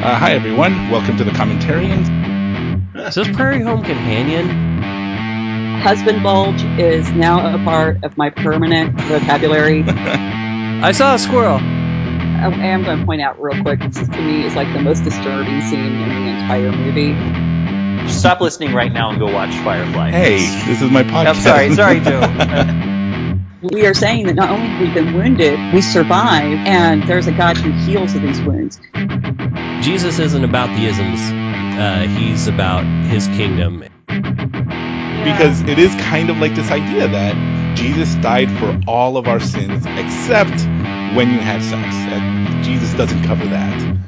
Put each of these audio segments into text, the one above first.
Uh, hi, everyone. Welcome to the Commentarians. Is this Prairie Home Companion? Husband bulge is now a part of my permanent vocabulary. I saw a squirrel. I am going to point out real quick. This is, to me is like the most disturbing scene in the entire movie. Stop listening right now and go watch Firefly. Hey, this is my podcast. I'm sorry, sorry, Joe. We are saying that not only have we been wounded, we survive, and there's a God who heals of these wounds. Jesus isn't about the isms. Uh, he's about his kingdom. because it is kind of like this idea that Jesus died for all of our sins except when you had sex. And Jesus doesn't cover that.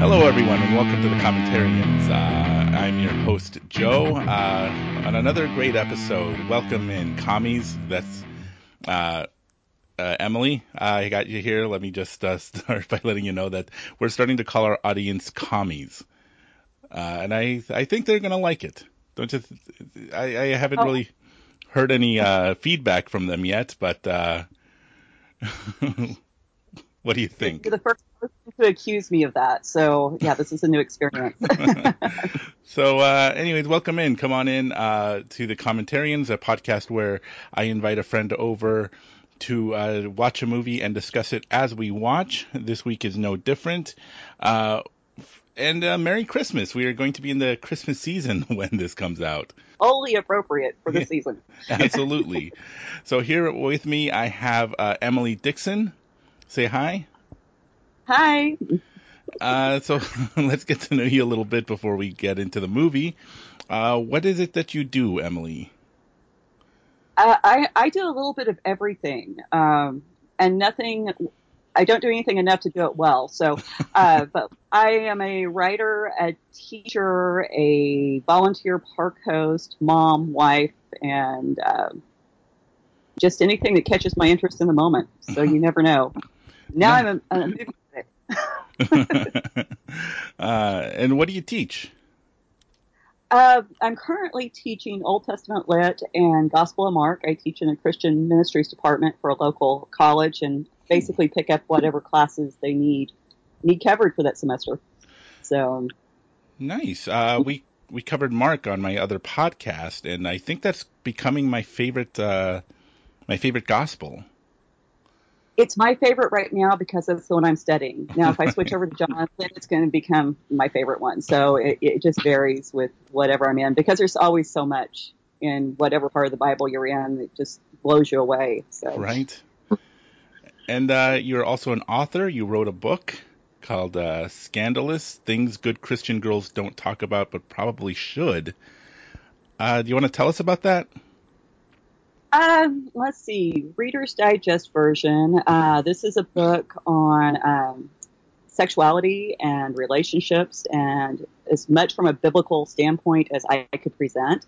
Hello, everyone, and welcome to the Commentarians. Uh, I'm your host, Joe, uh, on another great episode. Welcome in, commies. That's uh, uh, Emily. I got you here. Let me just uh, start by letting you know that we're starting to call our audience commies, uh, and I I think they're gonna like it. Don't you? Th- I, I haven't Oh. really heard any uh, feedback from them yet, but uh, what do you think? You're the first person to accuse me of that. So, yeah, this is a new experience. So, uh, anyways, welcome in. Come on in uh, to the Commentarians, a podcast where I invite a friend over to uh, watch a movie and discuss it as we watch. This week is no different. Uh, and uh, Merry Christmas. We are going to be in the Christmas season when this comes out. Only appropriate for this season. Absolutely. so, here with me, I have uh, Emily Dixon. Say hi. Hi. Uh, so let's get to know you a little bit before we get into the movie. Uh, what is it that you do, Emily? Uh, I, I do a little bit of everything, um, and nothing. I don't do anything enough to do it well. So, uh, but I am a writer, a teacher, a volunteer park host, mom, wife, and uh, just anything that catches my interest in the moment. So you never know. Now I'm a, a movie critic. uh, and what do you teach? Uh, I'm currently teaching Old Testament Lit and Gospel of Mark. I teach in a Christian ministries department for a local college and basically pick up whatever classes they need need covered for that semester. So Nice. Uh, we we covered Mark on my other podcast, and I think that's becoming my favorite uh, my favorite gospel. It's my favorite right now because it's the one I'm studying. Now, if I switch over to John, then it's going to become my favorite one. So it, it just varies with whatever I'm in because there's always so much in whatever part of the Bible you're in that just blows you away. So Right. And uh, you're also an author. You wrote a book called uh, "Scandalous: Things Good Christian Girls Don't Talk About But Probably Should." Uh, do you want to tell us about that? Um, let's see, Reader's Digest version. Uh, this is a book on um, sexuality and relationships, and as much from a biblical standpoint as I could present.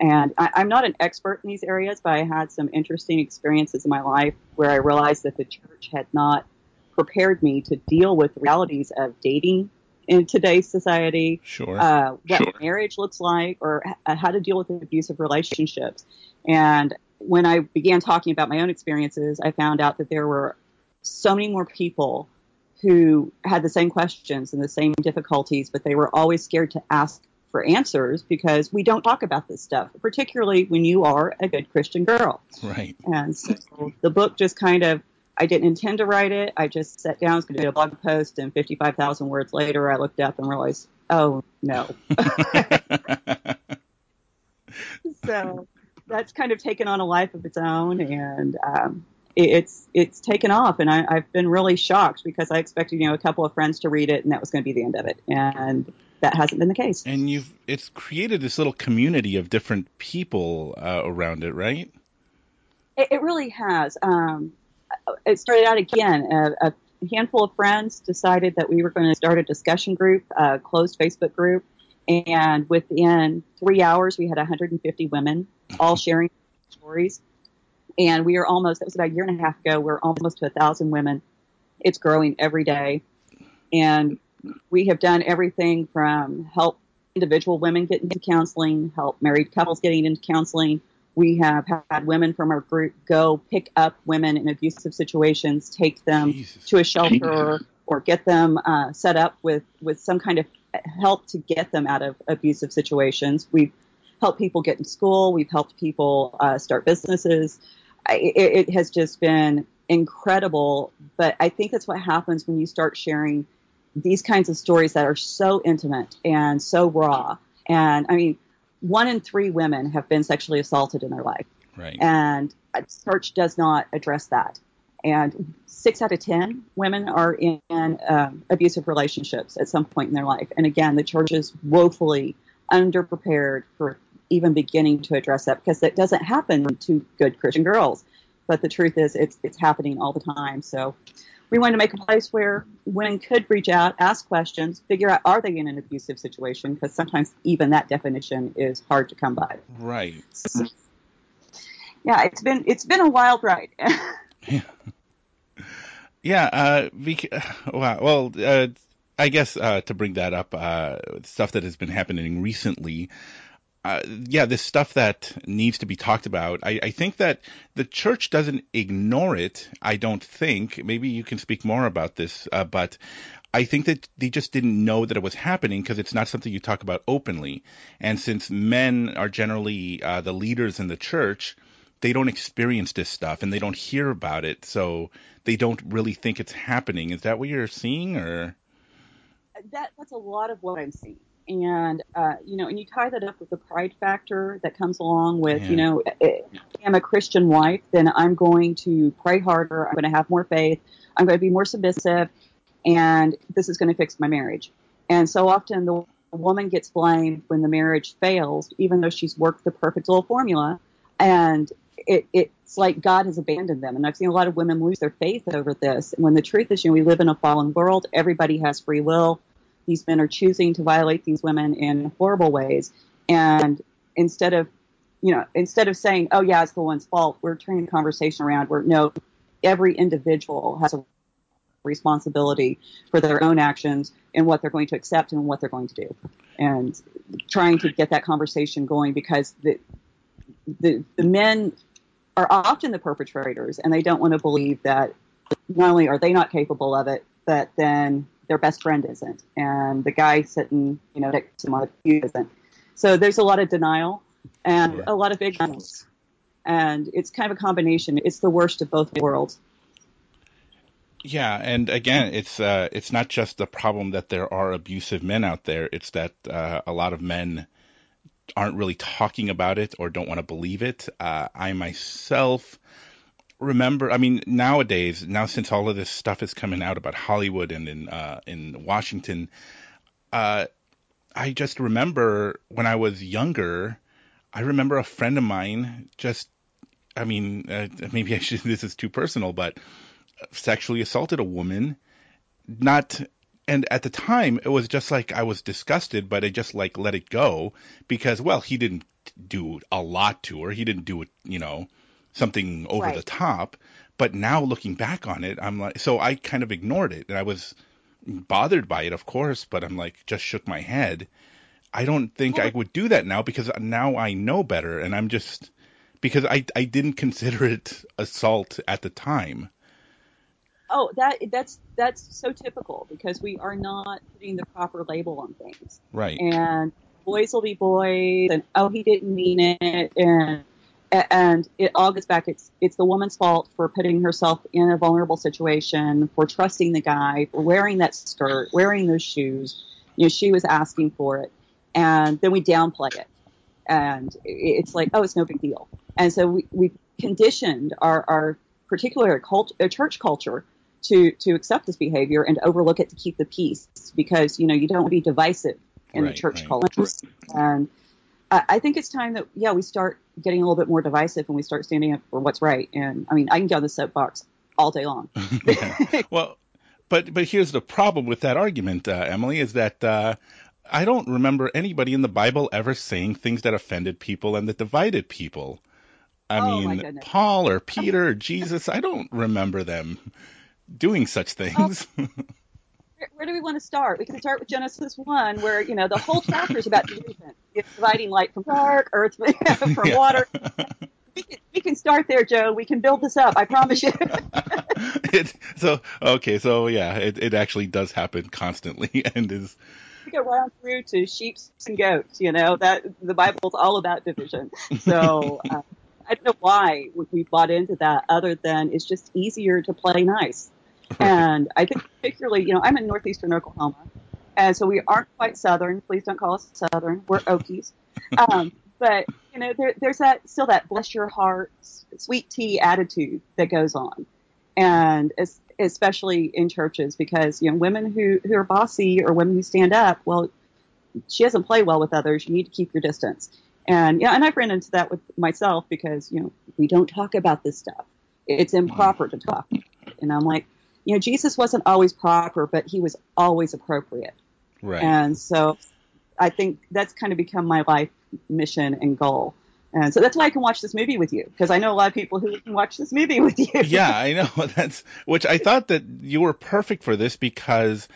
And I, I'm not an expert in these areas, but I had some interesting experiences in my life where I realized that the church had not prepared me to deal with the realities of dating in today's society, Sure. uh, what Sure. marriage looks like or h- how to deal with abusive relationships. And when I began talking about my own experiences, I found out that there were so many more people who had the same questions and the same difficulties, but they were always scared to ask for answers because we don't talk about this stuff, particularly when you are a good Christian girl. right. And so the book just kind of, I didn't intend to write it. I just sat down, I was going to do a blog post, and 55,000 words later, I looked up and realized, oh, no. so that's kind of taken on a life of its own, and um, it, it's it's taken off. And I, I've been really shocked because I expected, you know, a couple of friends to read it, and that was going to be the end of it. And that hasn't been the case. and you've it's created this little community of different people uh, around it, right? It, it really has. Um, it started out again. A, a handful of friends decided that we were going to start a discussion group, a closed Facebook group, and within three hours, we had 150 women all sharing stories. And we are almost, that was about a year and a half ago, we're almost to a thousand women. It's growing every day. And we have done everything from help individual women get into counseling, help married couples getting into counseling. We have had women from our group go pick up women in abusive situations, take them Jesus. to a shelter or get them uh, set up with with some kind of help to get them out of abusive situations. We've helped people get in school. We've helped people uh, start businesses. It, it has just been incredible. But I think that's what happens when you start sharing these kinds of stories that are so intimate and so raw. And I mean, one in three women have been sexually assaulted in their life. Right. And church does not address that. And six out of 10 women are in um, abusive relationships at some point in their life. And again, the church is woefully underprepared for even beginning to address that because it doesn't happen to good Christian girls. But the truth is, it's, it's happening all the time. So we wanted to make a place where women could reach out, ask questions, figure out are they in an abusive situation because sometimes even that definition is hard to come by. Right. So, yeah, it's been it's been a wild ride. yeah. Yeah. Uh. Well, uh, I guess uh, to bring that up, uh, stuff that has been happening recently. Uh, yeah, this stuff that needs to be talked about. I, I, think that the church doesn't ignore it. I don't think. Maybe you can speak more about this, uh, but I think that they just didn't know that it was happening because it's not something you talk about openly. And since men are generally the leaders in the church, they don't experience this stuff and they don't hear about it, so they don't really think it's happening. Is that what you're seeing, or? That that's a lot of what I'm seeing and uh, you know, and you tie that up with the pride factor that comes along with, yeah. you know, if I'm a Christian wife, then I'm going to pray harder. I'm going to have more faith. I'm going to be more submissive, and this is going to fix my marriage. And so often the woman gets blamed when the marriage fails, even though she's worked the perfect little formula, and it, it's like God has abandoned them. And I've seen a lot of women lose their faith over this. And When the truth is, you know, we live in a fallen world. Everybody has free will these men are choosing to violate these women in horrible ways. And instead of, you know, instead of saying, oh, yeah, it's the one's fault, we're turning the conversation around where no, every individual has a responsibility for their own actions and what they're going to accept and what they're going to do. And trying to get that conversation going because the, the, the men are often the perpetrators and they don't want to believe that not only are they not capable of it, but then their best friend isn't, and the guy sitting, you know, next to them pew isn't. So there's a lot of denial and yeah. a lot of ignorance, and it's kind of a combination. It's the worst of both worlds. Yeah, and again, it's uh, it's not just the problem that there are abusive men out there. It's that uh, a lot of men aren't really talking about it or don't want to believe it. Uh, I myself remember. I mean, nowadays, now since all of this stuff is coming out about Hollywood and in uh, in Washington, uh, I just remember when I was younger. I remember a friend of mine just. I mean, uh, maybe I should, this is too personal, but sexually assaulted a woman. Not and at the time it was just like I was disgusted, but I just like let it go because well he didn't do a lot to her. He didn't do it, you know, something over right. the top. But now looking back on it, I'm like, so I kind of ignored it, and I was bothered by it, of course, but I'm like, just shook my head. I don't think well, I would do that now because now I know better, and I'm just because I I didn't consider it assault at the time. Oh, that that's that's so typical because we are not putting the proper label on things. Right. And boys will be boys, and oh, he didn't mean it, and and it all gets back. It's it's the woman's fault for putting herself in a vulnerable situation, for trusting the guy, for wearing that skirt, wearing those shoes. You know, she was asking for it, and then we downplay it, and it's like, oh, it's no big deal. And so we we conditioned our our particular cult, uh, church culture to to accept this behavior and overlook it to keep the peace because you know you don't want to be divisive in right, the church right. culture, and I think it's time that yeah we start getting a little bit more divisive and we start standing up for what's right. And I mean, I can get on the soapbox all day long. well, but but here's the problem with that argument, uh, Emily, is that uh, I don't remember anybody in the Bible ever saying things that offended people and that divided people. I oh, mean, Paul or Peter or Jesus, I don't remember them doing such things. Oh, where do we want to start? We can start with Genesis 1, where, you know, the whole chapter is about division. It's dividing light from dark, earth from yeah. water. we can, we can start there, Joe. We can build this up. I promise you. it, so okay, so yeah, it, it actually does happen constantly, and is we go right through to sheep and goats. You know that the Bible's all about division. So uh, I don't know why we bought into that, other than it's just easier to play nice. And I think particularly, you know, I'm in northeastern Oklahoma, and so we aren't quite southern. Please don't call us southern. We're Okies. Um, but you know, there, there's that still that bless your heart, sweet tea attitude that goes on, and especially in churches because you know women who who are bossy or women who stand up, well, she doesn't play well with others. You need to keep your distance. And yeah, and I've ran into that with myself because you know we don't talk about this stuff. It's improper to talk. And I'm like, you know, Jesus wasn't always proper, but he was always appropriate. Right. And so I think that's kind of become my life mission and goal. And so that's why I can watch this movie with you because I know a lot of people who can watch this movie with you. yeah, I know that's which I thought that you were perfect for this because,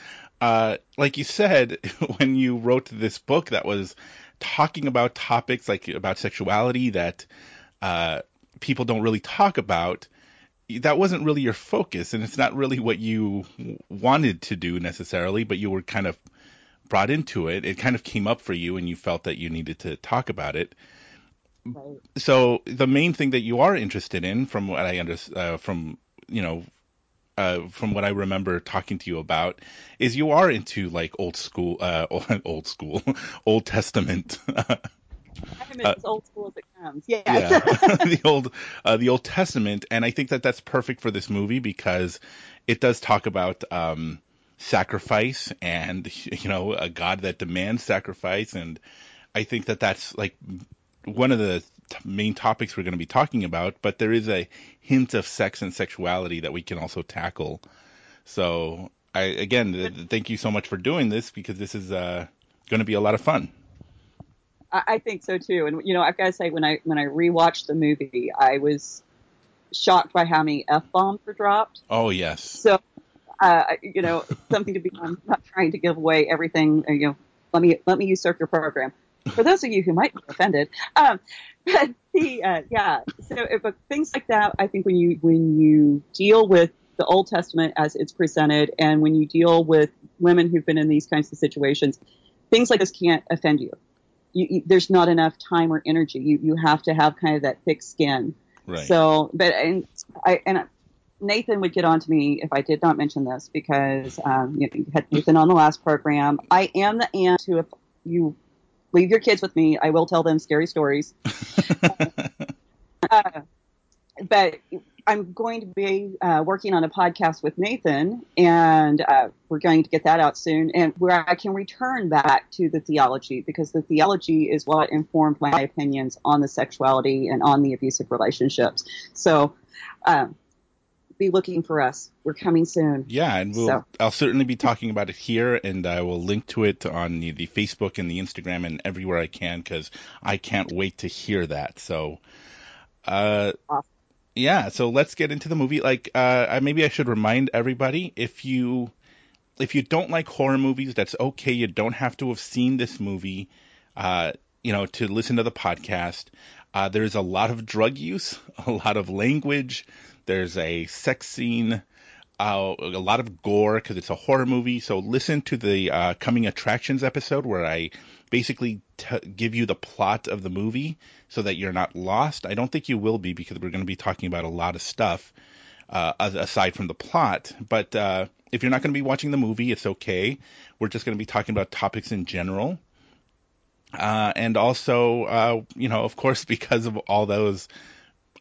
uh, like you said, when you wrote this book that was talking about topics like about sexuality that uh, people don't really talk about, that wasn't really your focus, and it's not really what you wanted to do necessarily, but you were kind of brought into it. It kind of came up for you, and you felt that you needed to talk about it. Right. So the main thing that you are interested in, from what I understand, uh, from you know, uh, from what I remember talking to you about, is you are into like old school, uh, old school, Old Testament. I'm as old school as it comes. Yeah. yeah, the old, uh, the Old Testament, and I think that that's perfect for this movie because it does talk about um, sacrifice and you know a God that demands sacrifice, and I think that that's like one of the t- main topics we're going to be talking about. But there is a hint of sex and sexuality that we can also tackle. So I again th- thank you so much for doing this because this is uh, going to be a lot of fun. I think so too. And you know, I've got to say, when I when I rewatched the movie, I was shocked by how many f bombs were dropped. Oh yes. So, uh, you know, something to be. I'm not trying to give away everything. You know, let me let me usurp your program. For those of you who might be offended, um, but the uh, yeah. So, but things like that, I think when you when you deal with the Old Testament as it's presented, and when you deal with women who've been in these kinds of situations, things like this can't offend you you, you, there's not enough time or energy. You you have to have kind of that thick skin. Right. So, but and I and Nathan would get on to me if I did not mention this because um, you, know, you had Nathan on the last program. I am the aunt who, if you leave your kids with me, I will tell them scary stories. uh, but I'm going to be uh, working on a podcast with Nathan, and uh, we're going to get that out soon, and where I can return back to the theology because the theology is what informed my opinions on the sexuality and on the abusive relationships. So, um, be looking for us. We're coming soon. Yeah, and we'll So- I'll certainly be talking about it here, and I will link to it on the, the Facebook and the Instagram and everywhere I can because I can't wait to hear that. So, uh, Awesome. Yeah. So let's get into the movie. Like, uh, I- maybe I should remind everybody if you if you don't like horror movies, that's okay. You don't have to have seen this movie, uh, you know, to listen to the podcast. Uh, there's a lot of drug use, a lot of language. There's a sex scene, uh, a lot of gore because it's a horror movie. So listen to the uh, coming attractions episode where I basically t- give you the plot of the movie so that you're not lost. I don't think you will be because we're going to be talking about a lot of stuff uh, aside from the plot. But uh, if you're not going to be watching the movie, it's okay. We're just going to be talking about topics in general. Uh, and also, uh, you know, of course, because of all those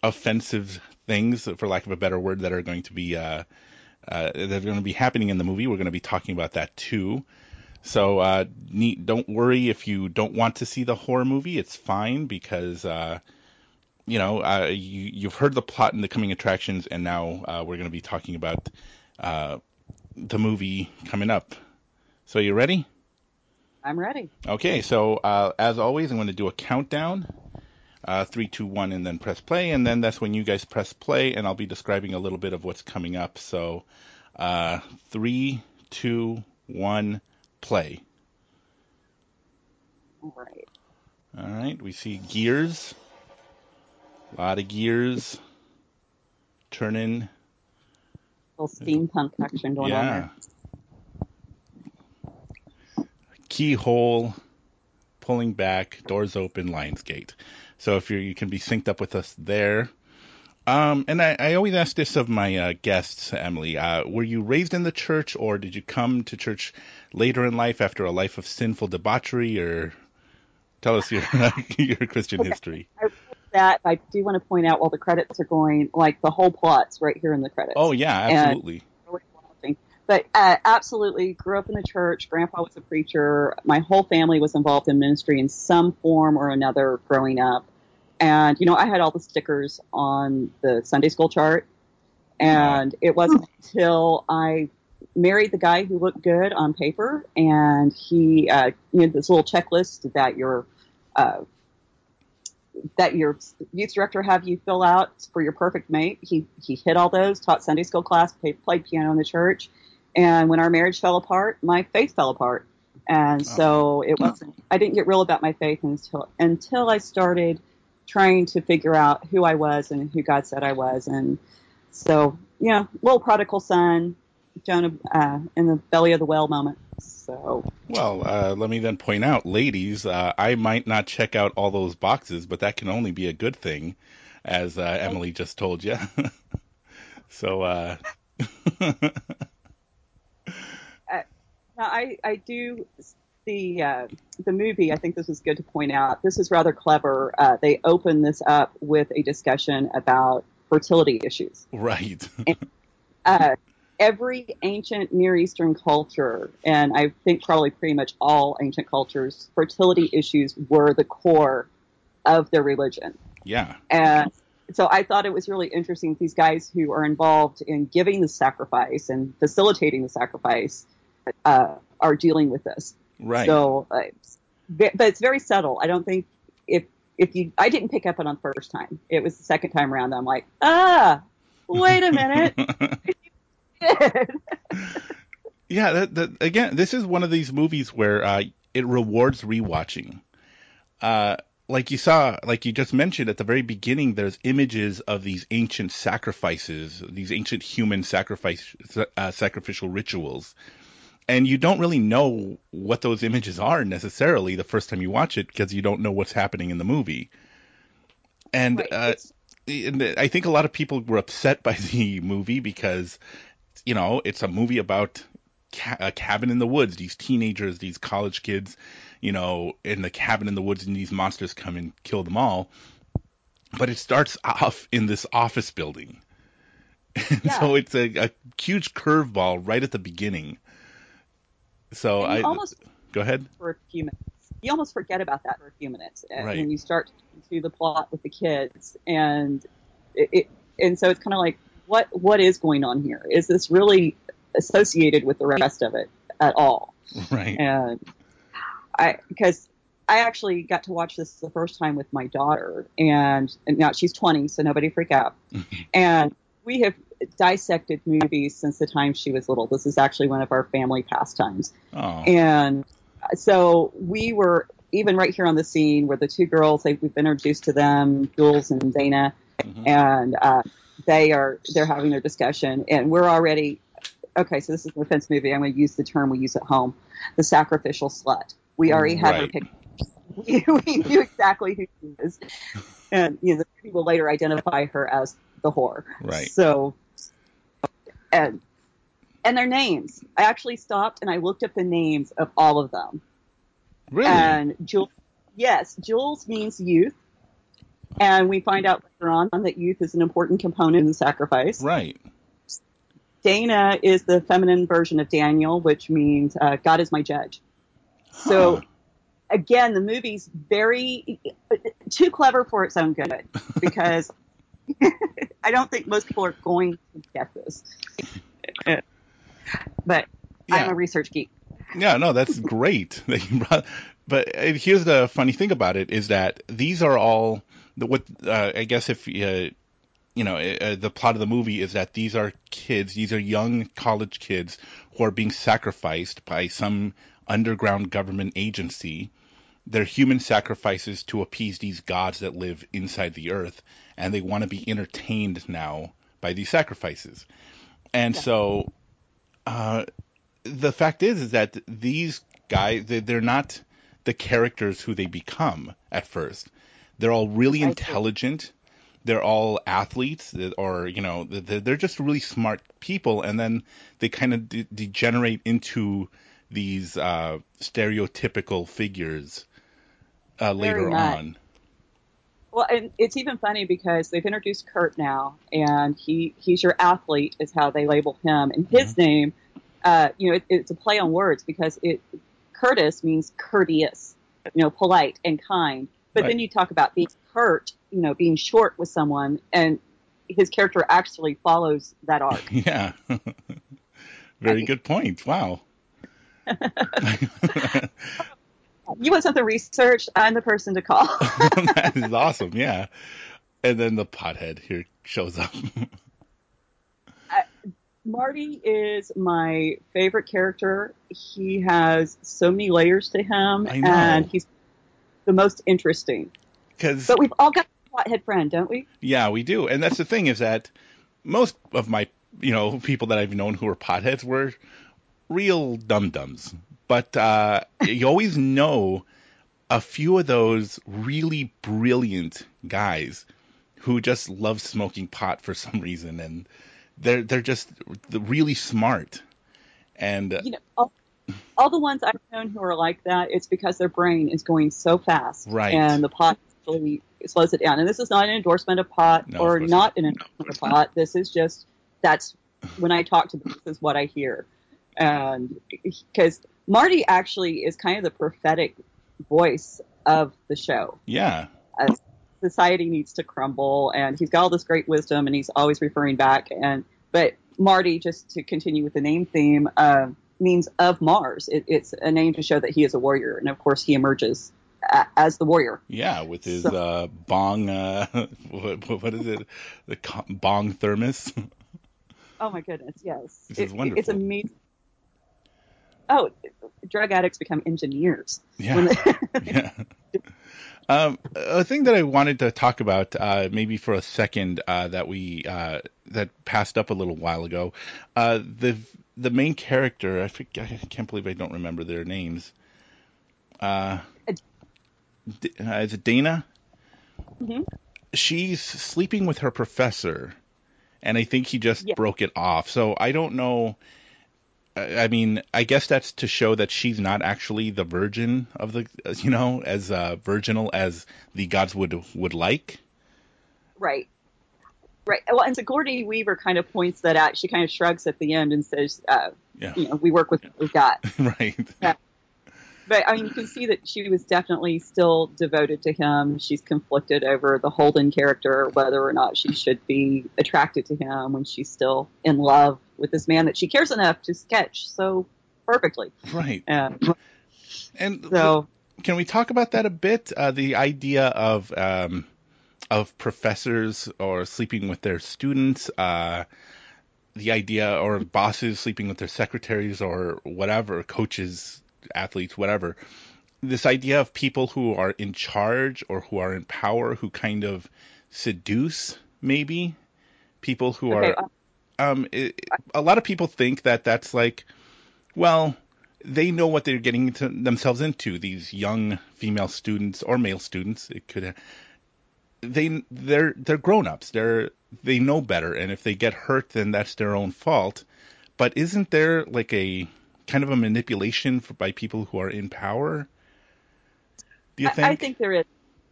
offensive things, for lack of a better word, that are going to be uh, that are going to be happening in the movie, we're going to be talking about that too. So uh, need, don't worry if you don't want to see the horror movie. It's fine because uh, you know uh, you, you've heard the plot in the coming attractions, and now uh, we're going to be talking about uh, the movie coming up. So you ready? I'm ready. Okay, so uh, as always, I'm going to do a countdown. Uh, three, two, one, and then press play, and then that's when you guys press play, and I'll be describing a little bit of what's coming up. So, uh, three, two, one, play. All right. All right, we see gears. A lot of gears turning. Little steampunk action going on Yeah. there. Keyhole, pulling back, doors open, Lionsgate. So if you you can be synced up with us there. Um, and I, I always ask this of my uh, guests, Emily. Uh, were you raised in the church, or did you come to church later in life after a life of sinful debauchery, or tell us your your Christian history? I that I do want to point out while the credits are going, like the whole plot's right here in the credits. Oh yeah, absolutely. really. But uh, absolutely, grew up in the church. Grandpa was a preacher. My whole family was involved in ministry in some form or another growing up. And you know, I had all the stickers on the Sunday school chart, and it wasn't until I married the guy who looked good on paper, and he, uh, you know, this little checklist that your uh, that your youth director have you fill out for your perfect mate. He he hit all those, taught Sunday school class, played, played piano in the church, and when our marriage fell apart, my faith fell apart. And so it wasn't. I didn't get real about my faith until until I started trying to figure out who I was and who God said I was. And so, you know, little prodigal son, Jonah uh, in the belly of the whale moment. So Well, uh, let me then point out, ladies, uh, I might not check out all those boxes, but that can only be a good thing, as uh, Emily just told you. so, uh, Now, I, I do the uh, the movie. I think this is good to point out. This is rather clever. Uh, they open this up with a discussion about fertility issues. right. Uh, every ancient Near Eastern culture, and I think probably pretty much all ancient cultures, fertility issues were the core of their religion. yeah. And so I thought it was really interesting. These guys who are involved in giving the sacrifice and facilitating the sacrifice uh, are dealing with this. Right. So, uh, but it's very subtle. I don't think if if you, I didn't pick up on it the first time. It was the second time around. That I'm like, ah, wait a minute. yeah. That, that, again, this is one of these movies where uh, it rewards rewatching. Uh, like you saw, like you just mentioned at the very beginning, there's images of these ancient sacrifices, these ancient human sacrifice, uh, sacrificial rituals. And you don't really know what those images are necessarily the first time you watch it because you don't know what's happening in the movie. And Right. uh, I think a lot of people were upset by the movie because, you know, it's a movie about ca- a cabin in the woods. These teenagers, these college kids, you know, in the cabin in the woods, and these monsters come and kill them all. But it starts off in this office building. And Yeah. so it's a, a huge curveball right at the beginning. So I almost go ahead. for a few minutes. You almost forget about that for a few minutes eh, and, Right. when you start to do the plot with the kids, and it, it and so it's kind of like, what what is going on here? Is this really associated with the rest of it at all? Right. And I because I actually got to watch this the first time with my daughter, and, and now she's 20, so nobody freak out. and we have dissected movies since the time she was little. This is actually one of our family pastimes. Oh. And so we were even right here on the scene where the two girls they, we've been introduced to them, Jules and Dana, Mhm. and uh, they are they're having their discussion, and we're already okay. So this is an offense movie. I'm going to use the term we use at home, the sacrificial slut. We already have her Right. picked. We, we knew exactly who she is, and you know the movie will later identify her as the whore. Right. So, and and their names. I actually stopped and I looked up the names of all of them. Really? And Jules, yes, Jules means youth. And we find out later on that youth is an important component in the sacrifice. right. Dana is the feminine version of Daniel, which means uh, God is my judge. So Huh. again, the movie's very too clever for its own good because I don't think most people are going to get this. But I'm a research geek. Yeah, no, that's great that you brought. But uh, here's the funny thing about it is that these are all the what uh, I guess if uh, you know uh, the plot of the movie is that these are kids, these are young college kids who are being sacrificed by some underground government agency, they're human sacrifices to appease these gods that live inside the earth, and they want to be entertained now by these sacrifices. And Yeah. so, uh, the fact is, is that these guys, they- they're not the characters who they become at first. They're all really intelligent. They're all athletes, or you know, they're, they're just really smart people, and then they kind of de- degenerate into these uh, stereotypical figures uh, later much. on. Well, and it's even funny because they've introduced Kurt now, and he he's your athlete is how they label him, and his Mm-hmm. name, uh, you know, it, it's a play on words because it Curtis means courteous, you know, polite and kind. But Right. then you talk about being Kurt, you know, being short with someone, and his character actually follows that arc. Yeah. Very good point. Wow. You want something researched? I'm the person to call. that is awesome. Yeah. And then the pothead here shows up. Marty is my favorite character. He has so many layers to him, I know. and he's the most interesting. Because But we've all got a pothead friend, don't we? Yeah, we do. And that's the thing is that most of my, you know, people that I've known who are potheads were real dum dums. But uh, you always know a few of those really brilliant guys who just love smoking pot for some reason, and they're they're just really smart. And uh, You know, all, all the ones I've known who are like that, it's because their brain is going so fast, Right. And the pot actually slows it down. And this is not an endorsement of pot, No, or not an endorsement of pot. This is just that's when I talk to them, this is what I hear, and because Marty actually is kind of the prophetic voice of the show. yeah, as society needs to crumble and he's got all this great wisdom and he's always referring back and but marty just to continue with the name theme uh, means of mars it, it's a name to show that he is a warrior and of course he emerges a, as the warrior yeah, with his So- uh, bong, uh, what, what is it, the bong thermos? oh my goodness yes This it's wonderful. amazing oh drug addicts become engineers Yeah. Yeah. Um, a thing that I wanted to talk about, uh, maybe for a second, uh, that we uh, that passed up a little while ago, uh, the the main character, I, forget, I can't believe I don't remember their names. Uh, uh, is it Dana? Mhm. She's sleeping with her professor, and I think he just Yeah. broke it off. So I don't know. I mean, I guess that's to show that she's not actually the virgin of the, you know, as uh, virginal as the gods would would like. Right. Right. Well, and Sigourney Weaver kind of points that out. She kind of shrugs at the end and says, uh, Yeah. you know, we work with what we've got. right. But I mean, you can see that she was definitely still devoted to him. She's conflicted over the Holden character, whether or not she should be attracted to him when she's still in love with this man that she cares enough to sketch so perfectly. Right. And And so, can we talk about that a bit? Uh, the idea of um, of professors or sleeping with their students, uh, the idea or bosses sleeping with their secretaries or whatever, coaches, athletes, whatever. This idea of people who are in charge or who are in power who kind of seduce, maybe people who okay, are um, Um, it, a lot of people think that that's like, well, they know what they're getting into themselves into. These young female students or male students, it could, they they're they're grown ups. They're they know better, and if they get hurt, then that's their own fault. But isn't there like a kind of a manipulation for, by people who are in power? Do you I- think? I, think there is.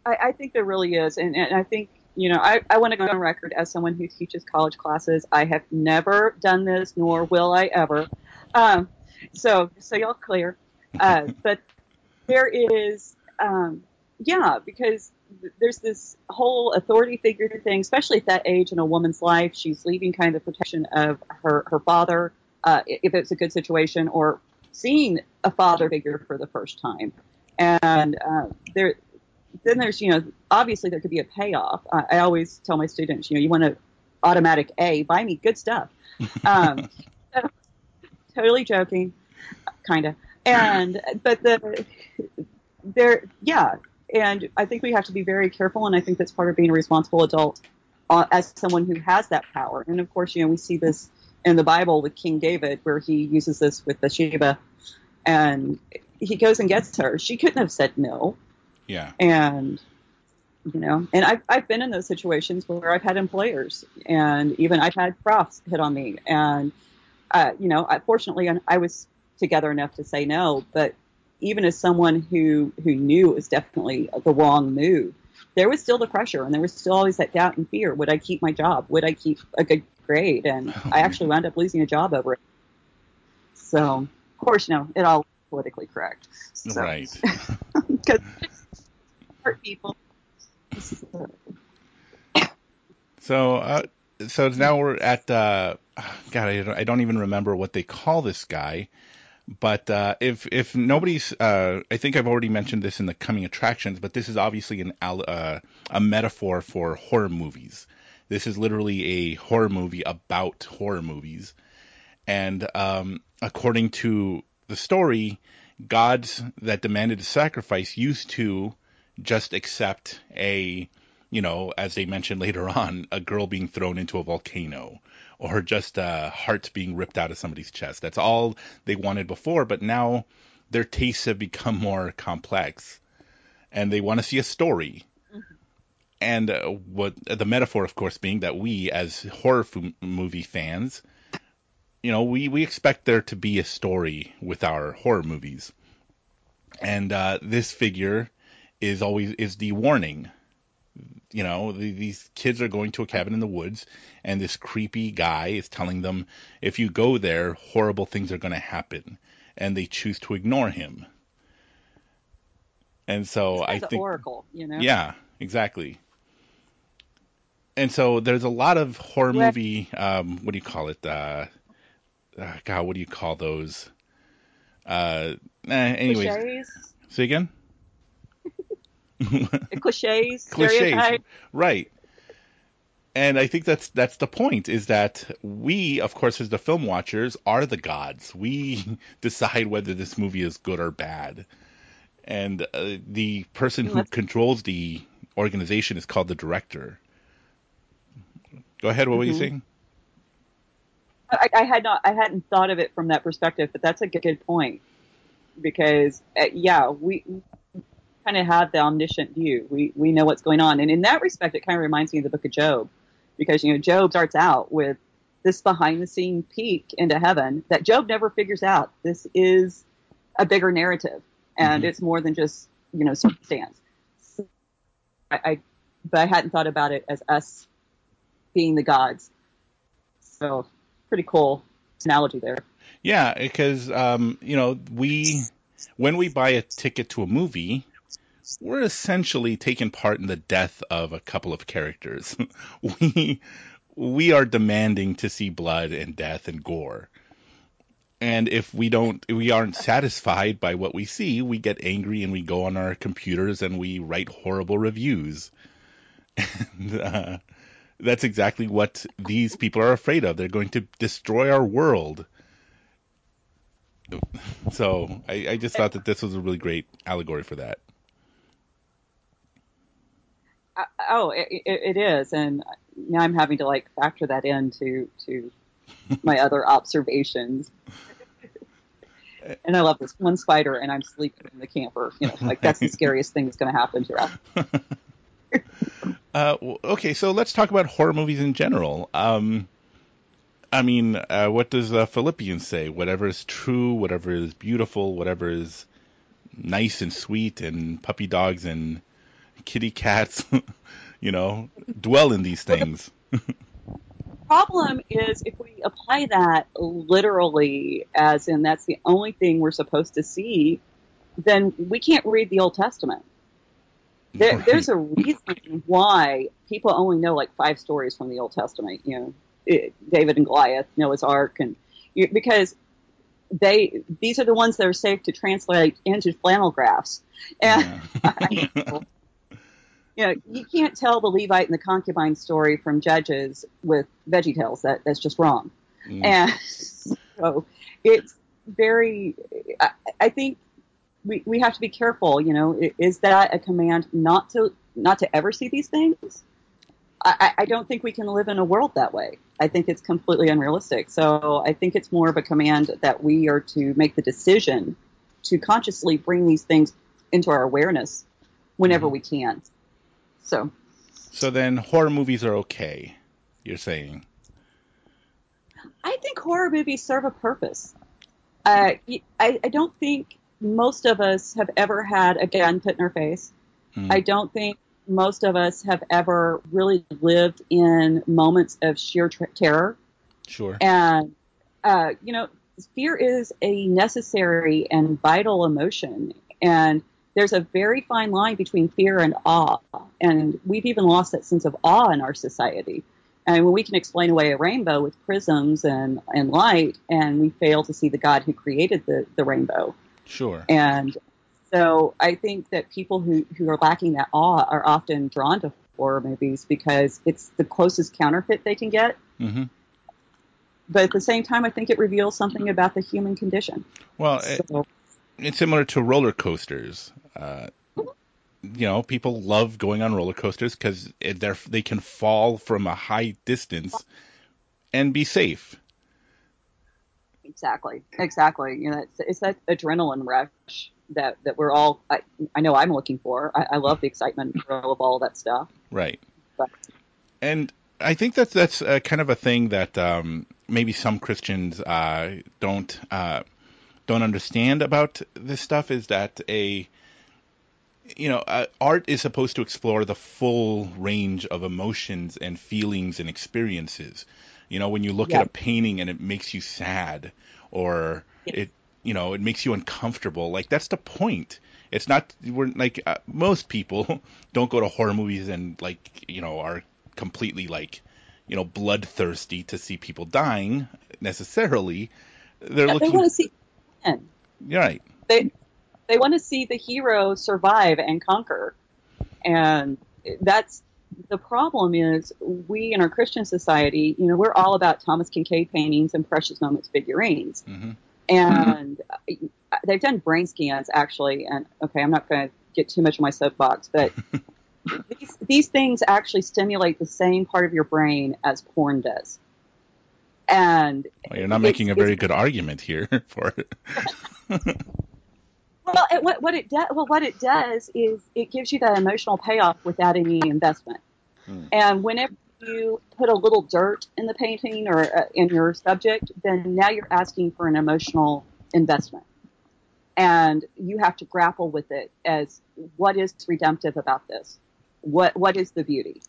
I, I think there really is, and, and I think you know I, I want to go on record as someone who teaches college classes. I have never done this, nor will I ever. Um, so so y'all clear. Uh, but there is, um, yeah, because there's this whole authority figure thing, especially at that age in a woman's life. She's leaving kind of the protection of her her father, uh, if it's a good situation, or seeing a father figure for the first time. And uh, there, then there's you know obviously there could be a payoff. I, I always tell my students, you know, you want an automatic A, buy me good stuff. Um, totally joking, kind of. And but the there, yeah, and I think we have to be very careful, and I think that's part of being a responsible adult uh, as someone who has that power. And of course, you know, we see this in the Bible with King David, where he uses this with Bathsheba, and he goes and gets her. She couldn't have said no, Yeah. and you know, and I've I've been in those situations where I've had employers, and even I've had profs hit on me, and uh, you know, I, fortunately, I was together enough to say no, but even as someone who who knew it was definitely the wrong move, there was still the pressure, and there was still always that doubt and fear: would I keep my job? Would I keep a good grade? And I actually wound up losing a job over it. So, of course, no, it all politically correct. So, Right. because hurt people. So, uh, so now we're at, uh, God, I don't, I don't even remember what they call this guy. But uh, if if nobody's, uh, I think I've already mentioned this in the coming attractions, but this is obviously an uh, a metaphor for horror movies. This is literally a horror movie about horror movies, and um, according to the story, gods that demanded a sacrifice used to just accept a, you know, as they mentioned later on, a girl being thrown into a volcano or just a heart being ripped out of somebody's chest. That's all they wanted before, but now their tastes have become more complex, and they want to see a story. And uh, what the metaphor, of course, being that we, as horror f- movie fans, you know, we we expect there to be a story with our horror movies, and uh, this figure is always is the warning you know, the, these kids are going to a cabin in the woods, and this creepy guy is telling them, if you go there, horrible things are going to happen, and they choose to ignore him. And so I think, oracle, you know. yeah, exactly. And so there's a lot of horror Well- movie, um, what do you call it? Uh, uh, God, what do you call those? Uh, eh, anyways, Cliches, say again. Cliches, cliches, right? And I think that's that's the point is that we, of course, as the film watchers, are the gods. We decide whether this movie is good or bad, and uh, the person who controls the organization is called the director. Go ahead. What were you Mhm. saying? I, I had not, I hadn't thought of it from that perspective, but that's a good, good point because uh, yeah, we kind of have the omniscient view. We we know what's going on, and in that respect, it kind of reminds me of the Book of Job because you know Job starts out with this behind the scene peek into heaven that Job never figures out. This is a bigger narrative, and Mhm. it's more than just you know circumstance. So I, I but I hadn't thought about it as us being the gods. So pretty cool analogy there. Yeah, because um, you know we when we buy a ticket to a movie, we're essentially taking part in the death of a couple of characters. we we are demanding to see blood and death and gore. And if we don't, we aren't satisfied by what we see, we get angry and we go on our computers and we write horrible reviews. And, uh, that's exactly what these people are afraid of. They're going to destroy our world. So I, I just thought that this was a really great allegory for that. Uh, oh, it, it, it is, and now I'm having to like factor that into to my other observations. And I love this one spider, and I'm sleeping in the camper. You know, like that's the scariest thing that's going to happen to us. Uh, okay, so let's talk about horror movies in general. Um, I mean, uh, what does uh, Philippians say? Whatever is true, whatever is beautiful, whatever is nice and sweet, and puppy dogs and kitty cats, you know, dwell in these things. Problem is, if we apply that literally, as in that's the only thing we're supposed to see, then we can't read the Old Testament. There, Right. There's a reason why people only know like five stories from the Old Testament. You know, it, David and Goliath, Noah's Ark, and you, because they these are the ones that are safe to translate into flannel graphs. And Yeah. you know, you can't tell the Levite and the concubine story from Judges with Veggie Tales. That that's just wrong. Mm. And so it's very. I, I think we, we have to be careful. You know, is that a command not to not to ever see these things? I, I I don't think we can live in a world that way. I think it's completely unrealistic. So I think it's more of a command that we are to make the decision to consciously bring these things into our awareness whenever we can. So So then horror movies are okay. You're saying. I think horror movies serve a purpose. Uh, I, I don't think most of us have ever had a gun put in our face. Hmm. I don't think most of us have ever really lived in moments of sheer ter- terror. Sure. And, uh, you know, fear is a necessary and vital emotion. And there's a very fine line between fear and awe. And we've even lost that sense of awe in our society. And when we can explain away a rainbow with prisms and, and light, and we fail to see the God who created the, the rainbow. Sure. And so I think that people who, who are lacking that awe are often drawn to horror movies because it's the closest counterfeit they can get. hmm But at the same time, I think it reveals something about the human condition. Well, it, it's similar to roller coasters. Uh, you know, people love going on roller coasters because they're they can fall from a high distance and be safe. exactly, exactly. You know, it's, it's that adrenaline rush that, that we're all, I, I know I'm looking for. I, I love the excitement of all that stuff. Right. But And I think that's that's uh, kind of a thing that um, maybe some Christians uh, don't uh, don't understand about this stuff is that a you know uh, art is supposed to explore the full range of emotions and feelings and experiences. You know, when you look Yeah. at a painting and it makes you sad or it you know it makes you uncomfortable, like that's the point. It's not we're like uh, most people don't go to horror movies and like you know are completely like you know bloodthirsty to see people dying necessarily. They're Yeah, they looking want to see. You're right. They, they want to see the hero survive and conquer. And that's the problem is we in our Christian society, you know, we're all about Thomas Kinkade paintings and precious moments figurines. hmm and uh, they've done brain scans actually and okay i'm not going to get too much on my soapbox but these, these things actually stimulate the same part of your brain as porn does and Well, you're not making a very good argument here for it. well what, what it does well what it does is it gives you that emotional payoff without any investment. Hmm. and whenever you put a little dirt in the painting or uh, in your subject then now you're asking for an emotional investment. And you have to grapple with it as what is redemptive about this? What what is the beauty?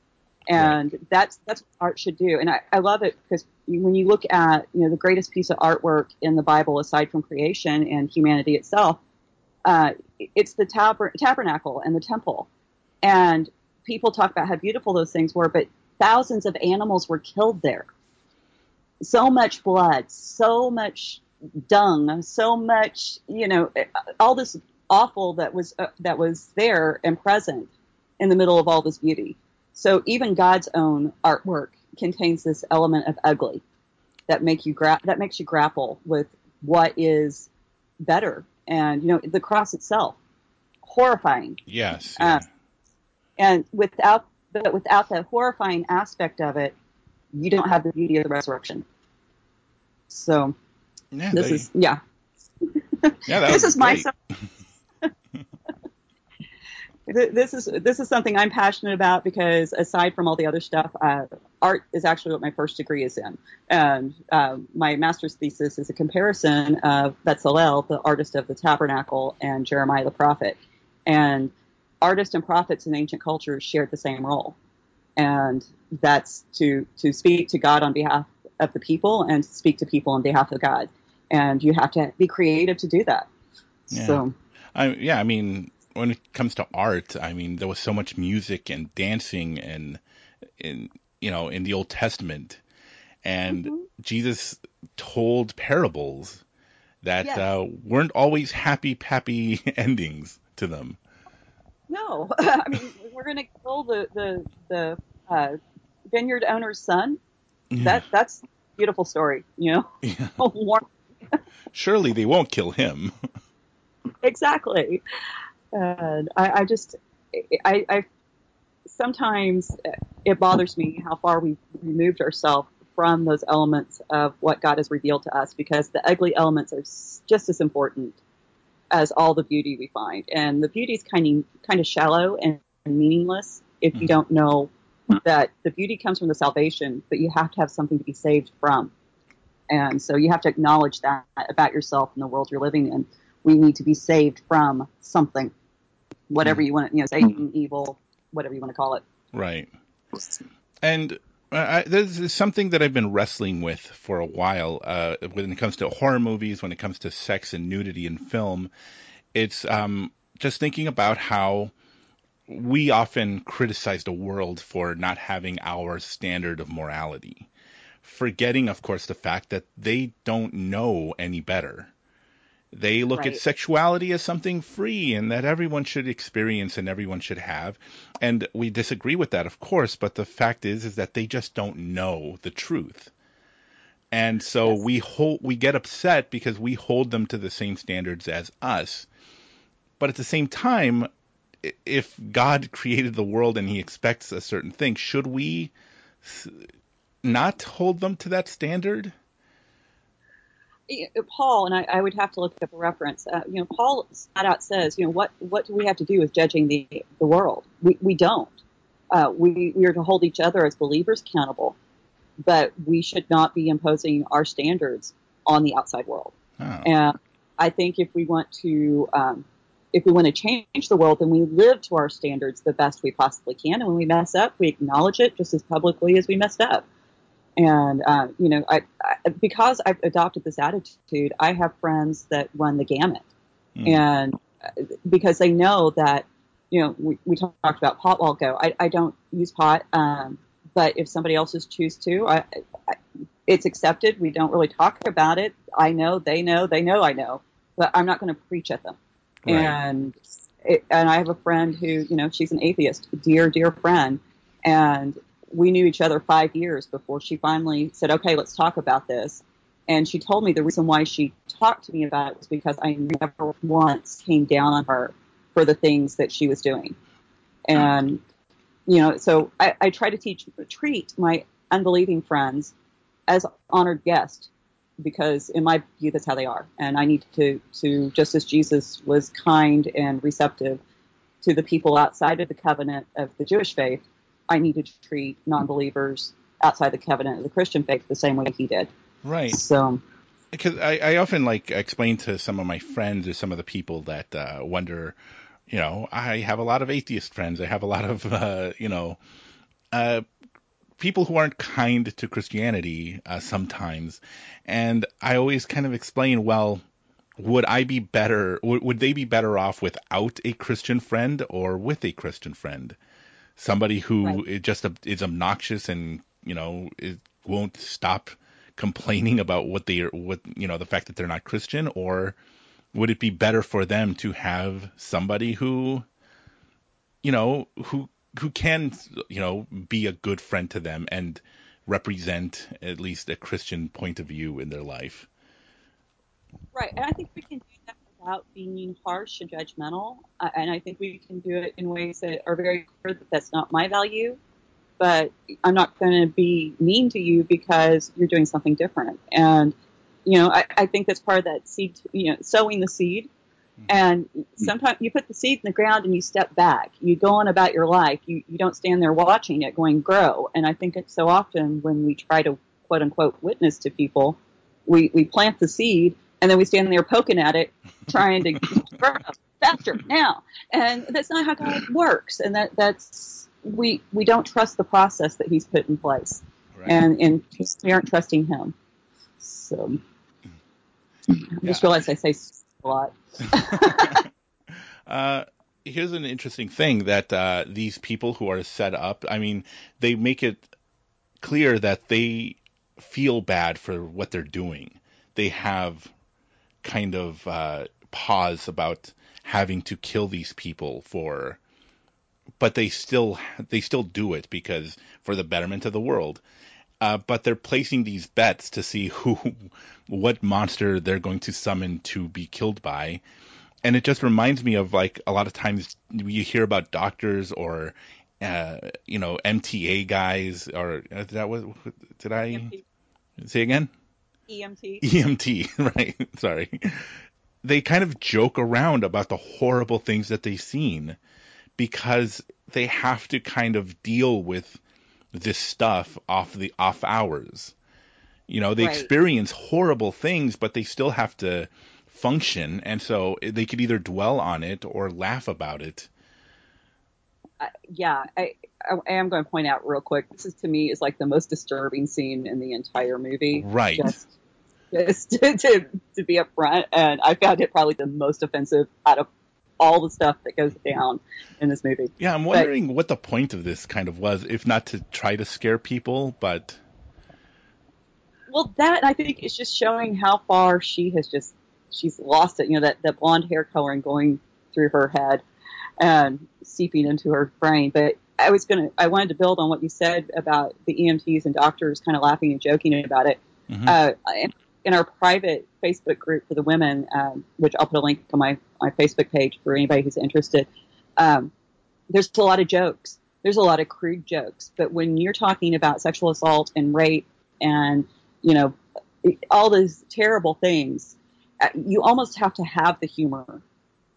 And that's that's what art should do. And I, I love it because when you look at you know the greatest piece of artwork in the bible aside from creation and humanity itself uh, it's the taber- tabernacle and the temple and people talk about how beautiful those things were but thousands of animals were killed there so much blood so much dung, so much, you know, all this awful that was uh, that was there and present in the middle of all this beauty. So even God's own artwork contains this element of ugly that make you gra- that makes you grapple with what is better, and you know, the cross itself, horrifying, Yes. Uh, yeah. and without but without the horrifying aspect of it, you don't have the beauty of the resurrection. So yeah. this they- is yeah. yeah. That this is my great. Th- this is this is something I'm passionate about because aside from all the other stuff, uh, art is actually what my first degree is in, and uh, my master's thesis is a comparison of Bezalel, the artist of the tabernacle, and Jeremiah the prophet, and artists and prophets in ancient cultures shared the same role, and that's to to speak to God on behalf of the people and speak to people on behalf of God, and you have to be creative to do that. Yeah. So. I, yeah. I mean, when it comes to art, I mean, there was so much music and dancing and in you know in the Old Testament, and Mhm. Jesus told parables that Yes. uh, weren't always happy, happy endings to them. No, I mean we're going to kill the the the uh, vineyard owner's son. That that's a beautiful story, you know. Yeah. Surely they won't kill him. exactly. And I, I just, I, I sometimes it bothers me how far we've removed ourselves from those elements of what God has revealed to us because the ugly elements are just as important as all the beauty we find. And the beauty is kind of, kind of shallow and meaningless if you Mhm. don't know that the beauty comes from the salvation, but you have to have something to be saved from. And so you have to acknowledge that about yourself and the world you're living in. We need to be saved from something, whatever you want, you know, Satan, evil, whatever you want to call it. Right. And uh, I, is something that I've been wrestling with for a while uh, when it comes to horror movies, when it comes to sex and nudity in film. It's um, just thinking about how we often criticize the world for not having our standard of morality, forgetting, of course, the fact that they don't know any better. They look at sexuality as something free and that everyone should experience and everyone should have. And we disagree with that, of course, but the fact is is that they just don't know the truth. And so Yes. we hold we get upset because we hold them to the same standards as us. But at the same time, if God created the world and he expects a certain thing, should we not hold them to that standard? Know, Paul, and I, I would have to look up a reference. Uh, you know, Paul flat out says, you know, what what do we have to do with judging the the world? We we don't. Uh, we we are to hold each other as believers accountable, but we should not be imposing our standards on the outside world. Oh. And I think if we want to, um, if we want to change the world, then we live to our standards the best we possibly can. And when we mess up, we acknowledge it just as publicly as we messed up. And uh, you know, I, I because I've adopted this attitude, I have friends that run the gamut, Hmm. and uh, because they know that, you know, we, we talked about pot while ago. I, I don't use pot, um, but if somebody else's choose to, I, I, it's accepted. We don't really talk about it. I know, they know, they know, I know, but I'm not going to preach at them. Right. And it, and I have a friend who, you know, she's an atheist, dear, dear friend, and we knew each other five years before she finally said, "Okay, let's talk about this." And she told me the reason why she talked to me about it was because I never once came down on her for the things that she was doing. And you know, so I, I try to teach treat my unbelieving friends as honored guests because in my view that's how they are. And I need to to just as Jesus was kind and receptive to the people outside of the covenant of the Jewish faith, I need to treat non-believers outside the covenant of the Christian faith the same way he did. Right. So because I, I often like explain to some of my friends or some of the people that uh, wonder, you know, I have a lot of atheist friends. I have a lot of, uh, you know, uh, people who aren't kind to Christianity uh, sometimes, and I always kind of explain, well, would I be better? Would, would they be better off without a Christian friend or with a Christian friend? Somebody who Right. is just is obnoxious and you know it won't stop complaining about what they are, what you know, the fact that they're not Christian, or would it be better for them to have somebody who, you know, who who can you know be a good friend to them and represent at least a Christian point of view in their life? Right, and I think we can without being harsh and judgmental. Uh, and I think we can do it in ways that are very clear that that's not my value, but I'm not going to be mean to you because you're doing something different. And you know, I, I think that's part of that seed. You know, sowing the seed. And sometimes you put the seed in the ground and you step back. You go on about your life. You, you don't stand there watching it going grow. And I think it's so often when we try to quote unquote witness to people, we, we plant the seed and then we stand there poking at it, trying to grow faster now. And that's not how God works. And that, that's, we, we don't trust the process that he's put in place Right. and, and we aren't trusting him. So I just realized I say a lot. uh, here's an interesting thing that uh, these people who are set up, I mean, they make it clear that they feel bad for what they're doing. They have kind of uh, pause about having to kill these people for, but they still they still do it because for the betterment of the world. Uh, but they're placing these bets to see who, what monster they're going to summon to be killed by, and it just reminds me of like a lot of times you hear about doctors or uh, you know MTA guys or uh, that was did I say again EMT. EMT right sorry they kind of joke around about the horrible things that they've seen because they have to kind of deal with this stuff off the off hours you know they Right. experience horrible things but they still have to function and so they could either dwell on it or laugh about it I- yeah, I, I am going to point out real quick. This is to me is like the most disturbing scene in the entire movie. Right. Just, just to, to to be upfront, and I found it probably the most offensive out of all the stuff that goes down in this movie. yeah i'm wondering what the point of this kind of was if not to try to scare people but Well, that I think is just showing how far she has just she's lost it. You know that that blonde hair coloring going through her head and seeping into her brain. But I was gonna I wanted to build on what you said about the EMTs and doctors kind of laughing and joking about it. Mhm. Uh, in, in our private Facebook group for the women, um, which I'll put a link on my my Facebook page for anybody who's interested. Um, there's a lot of jokes. There's a lot of crude jokes, but when you're talking about sexual assault and rape and you know all those terrible things, uh, you almost have to have the humor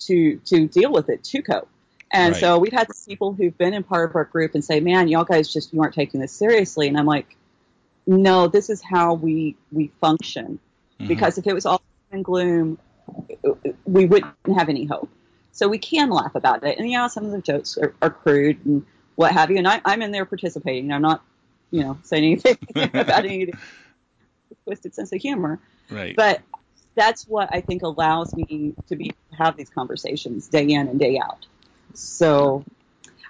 to to deal with it to cope. And Right. so we've had people who've been in part of our group and say, "Man, y'all guys just you aren't taking this seriously." And I'm like, "No, this is how we we function." Mhm. Because if it was all and gloom, we wouldn't have any hope. So we can laugh about it. And yeah, some of the jokes are, are crude and what have you. And I, I'm in there participating. I'm not, you know, saying anything about any twisted sense of humor. right But that's what I think allows me to be have these conversations day in and day out. So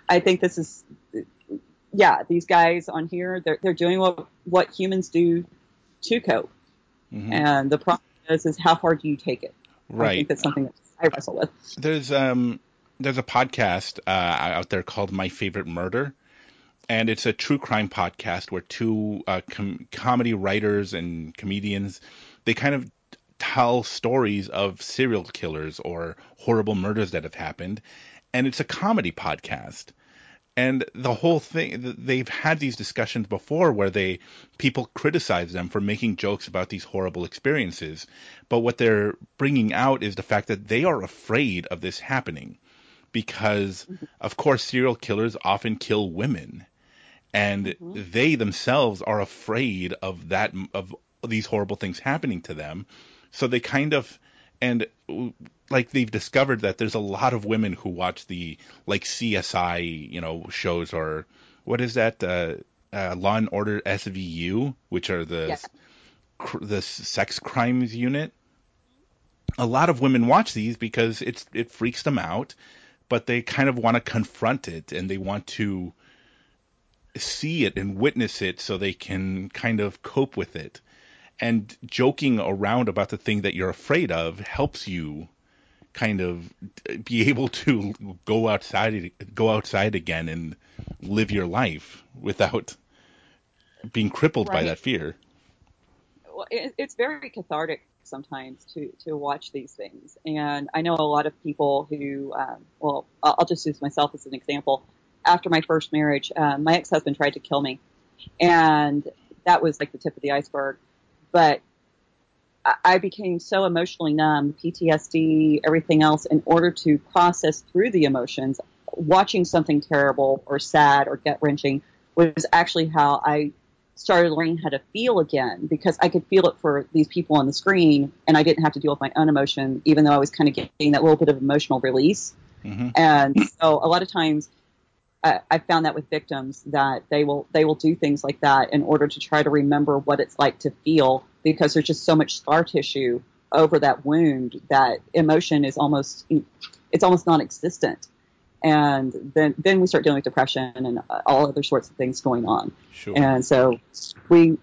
I think this is, yeah, these guys on here, they're, they're doing what, what humans do to cope. Mhm. And the problem is, is how far do you take it? I right think that's something that I wrestle with. there's um there's a podcast uh, out there called My Favorite Murder, and it's a true crime podcast where two uh, com- comedy writers and comedians they kind of tell stories of serial killers or horrible murders that have happened, and it's a comedy podcast. And the whole thing, they've had these discussions before where they people criticize them for making jokes about these horrible experiences, but what they're bringing out is the fact that they are afraid of this happening. Because of course serial killers often kill women. And mm-hmm. they themselves are afraid of that of these horrible things happening to them so they kind of and like they've discovered that there's a lot of women who watch the like CSI you know shows or what is that uh, uh Law and Order SVU which are the Yeah. cr- the sex crimes unit a lot of women watch these because it's it freaks them out but they kind of want to confront it and they want to see it and witness it so they can kind of cope with it and joking around about the thing that you're afraid of helps you kind of be able to go outside go outside again and live your life without being crippled by that fear well, it, it's very cathartic sometimes to to watch these things. And I know a lot of people who, um, well, I'll just use myself as an example. After my first marriage, um, my ex husband tried to kill me, and that was like the tip of the iceberg. But I- became so emotionally numb, PTSD, everything else, in order to process through the emotions. Watching something terrible or sad or gut wrenching was actually how I started learning how to feel again because I could feel it for these people on the screen and I didn't have to deal with my own emotion, even though I was kind of getting that little bit of emotional release. hmm And so a lot of times I found that with victims that they will they will do things like that in order to try to remember what it's like to feel because there's just so much scar tissue over that wound that emotion is almost it's almost non-existent. And then then we start dealing with depression and all other sorts of things going on. sure And so we,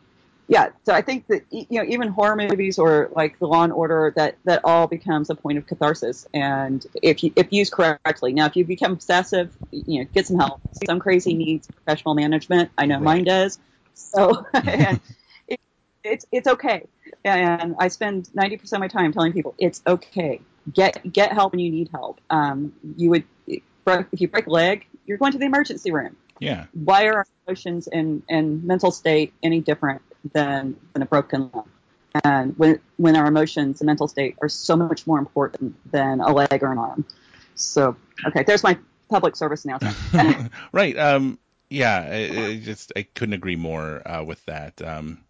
yeah. So I think that you know even horror movies or like The Law and Order that that all becomes a point of catharsis. And if you if used correctly, now if you become obsessive, you know, get some help. Some crazy needs professional management. I know mine does. So it, it's it's okay. And I spend ninety percent of my time telling people it's okay. get get help when you need help. Um, you would if you break a leg, you're going to the emergency room. Yeah. Why are our emotions and, and mental state any different than, than a broken leg? And when when our emotions and mental state are so much more important than a leg or an arm. So okay, there's my public service announcement. right. Um, yeah. I, I just I couldn't agree more uh, with that. Um,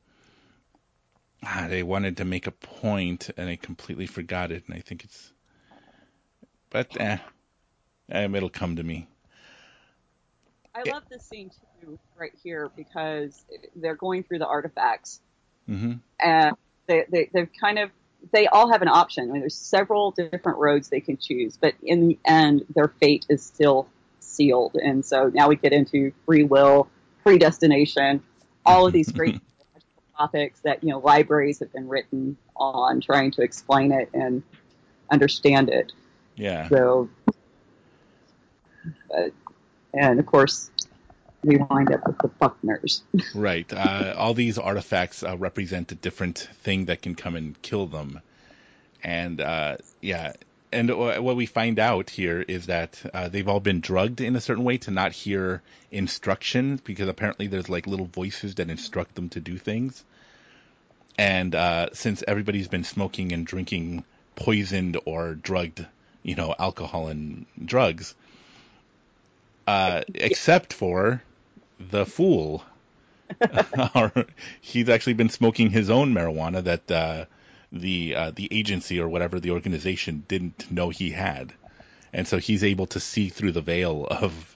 ah, they wanted to make a point and I completely forgot it, and I think it's. But eh, um, it'll come to me. I love this scene too, right here, because they're going through the artifacts, mm-hmm. and they, they they've kind of they all have an option. I mean, there's several different roads they can choose, but in the end, their fate is still sealed. And so now we get into free will, predestination, all of these great topics that you know libraries have been written on, trying to explain it and understand it. Yeah. So, but, and of course, we wind up with the Buckners. right. Uh, all these artifacts uh, represent a different thing that can come and kill them. And uh, yeah, and what we find out here is that uh, they've all been drugged in a certain way to not hear instructions because apparently there's like little voices that instruct them to do things. And uh, since everybody's been smoking and drinking poisoned or drugged, you know, alcohol and drugs, uh, except for the fool. he's actually been smoking his own marijuana that uh, the uh, the agency or whatever the organization didn't know he had, and so he's able to see through the veil of,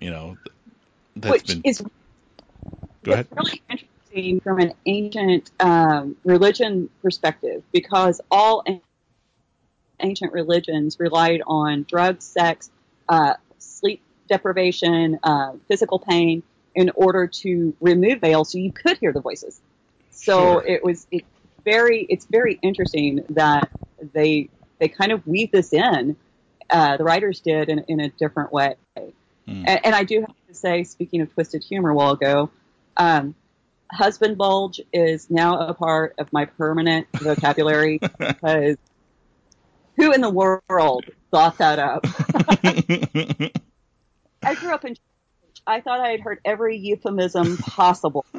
you know, that's Which been. is Go ahead. really interesting from an ancient um, religion perspective because all ancient religions relied on drugs, sex, uh, sleep deprivation, uh, physical pain in order to remove veil so you could hear the voices. So Sure. it was it very it's very interesting that they they kind of weave this in. Uh, the writers did in, in a different way. Hmm. And, and I do have to say, speaking of twisted humor a while ago, um, husband bulge is now a part of my permanent vocabulary because who in the world thought that up? I grew up in. I thought I had heard every euphemism possible.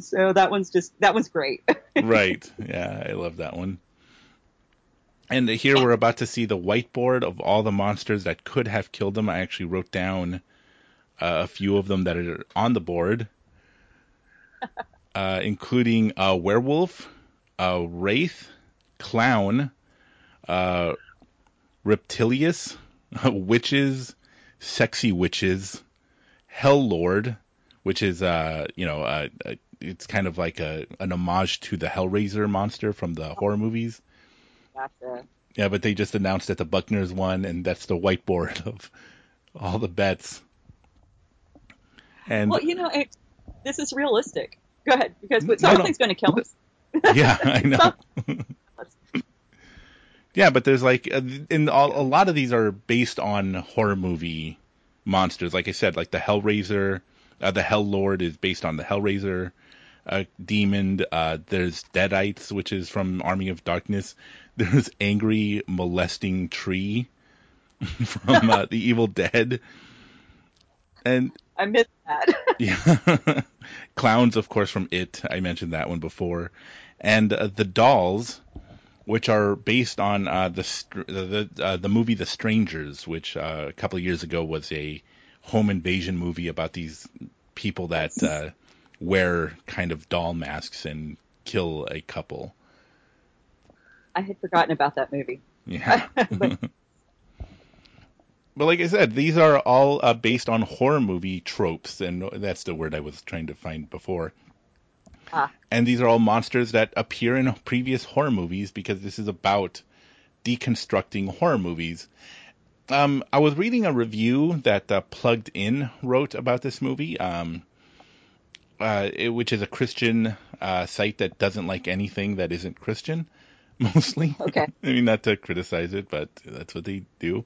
so that one's just that one's great. right. Yeah, I love that one. And here we're about to see the whiteboard of all the monsters that could have killed them. I actually wrote down uh, a few of them that are on the board, uh, including a werewolf, a wraith, clown, uh, reptilius, witches, sexy witches, hell lord, which is uh you know uh, uh, it's kind of like a an homage to the Hellraiser monster from the horror movies. Gotcha. Yeah, but they just announced that the Buckners won, and that's the whiteboard of all the bets. And Well, you know, it, this is realistic. Go ahead, because but No, no. something's going to kill us. yeah, I know. Yeah, but there's like, uh, in all, a lot of these are based on horror movie monsters. Like I said, like the Hellraiser, uh, the Hell Lord is based on the Hellraiser uh, demon. Uh, there's Deadites, which is from Army of Darkness. There's Angry Molesting Tree from uh, The Evil Dead. And I missed that. yeah. Clowns, of course, from It. I mentioned that one before. And uh, the dolls, which are based on uh, the the uh, the movie The Strangers, which uh, a couple of years ago was a home invasion movie about these people that uh, wear kind of doll masks and kill a couple. I had forgotten about that movie. Yeah. But- But like I said, these are all uh, based on horror movie tropes, and that's the word I was trying to find before. Ah. And these are all monsters that appear in previous horror movies because this is about deconstructing horror movies. Um, I was reading a review that uh, Plugged In wrote about this movie, um, uh, it- which is a Christian uh, site that doesn't like anything that isn't Christian, mostly. Okay. I mean, not to criticize it, but that's what they do.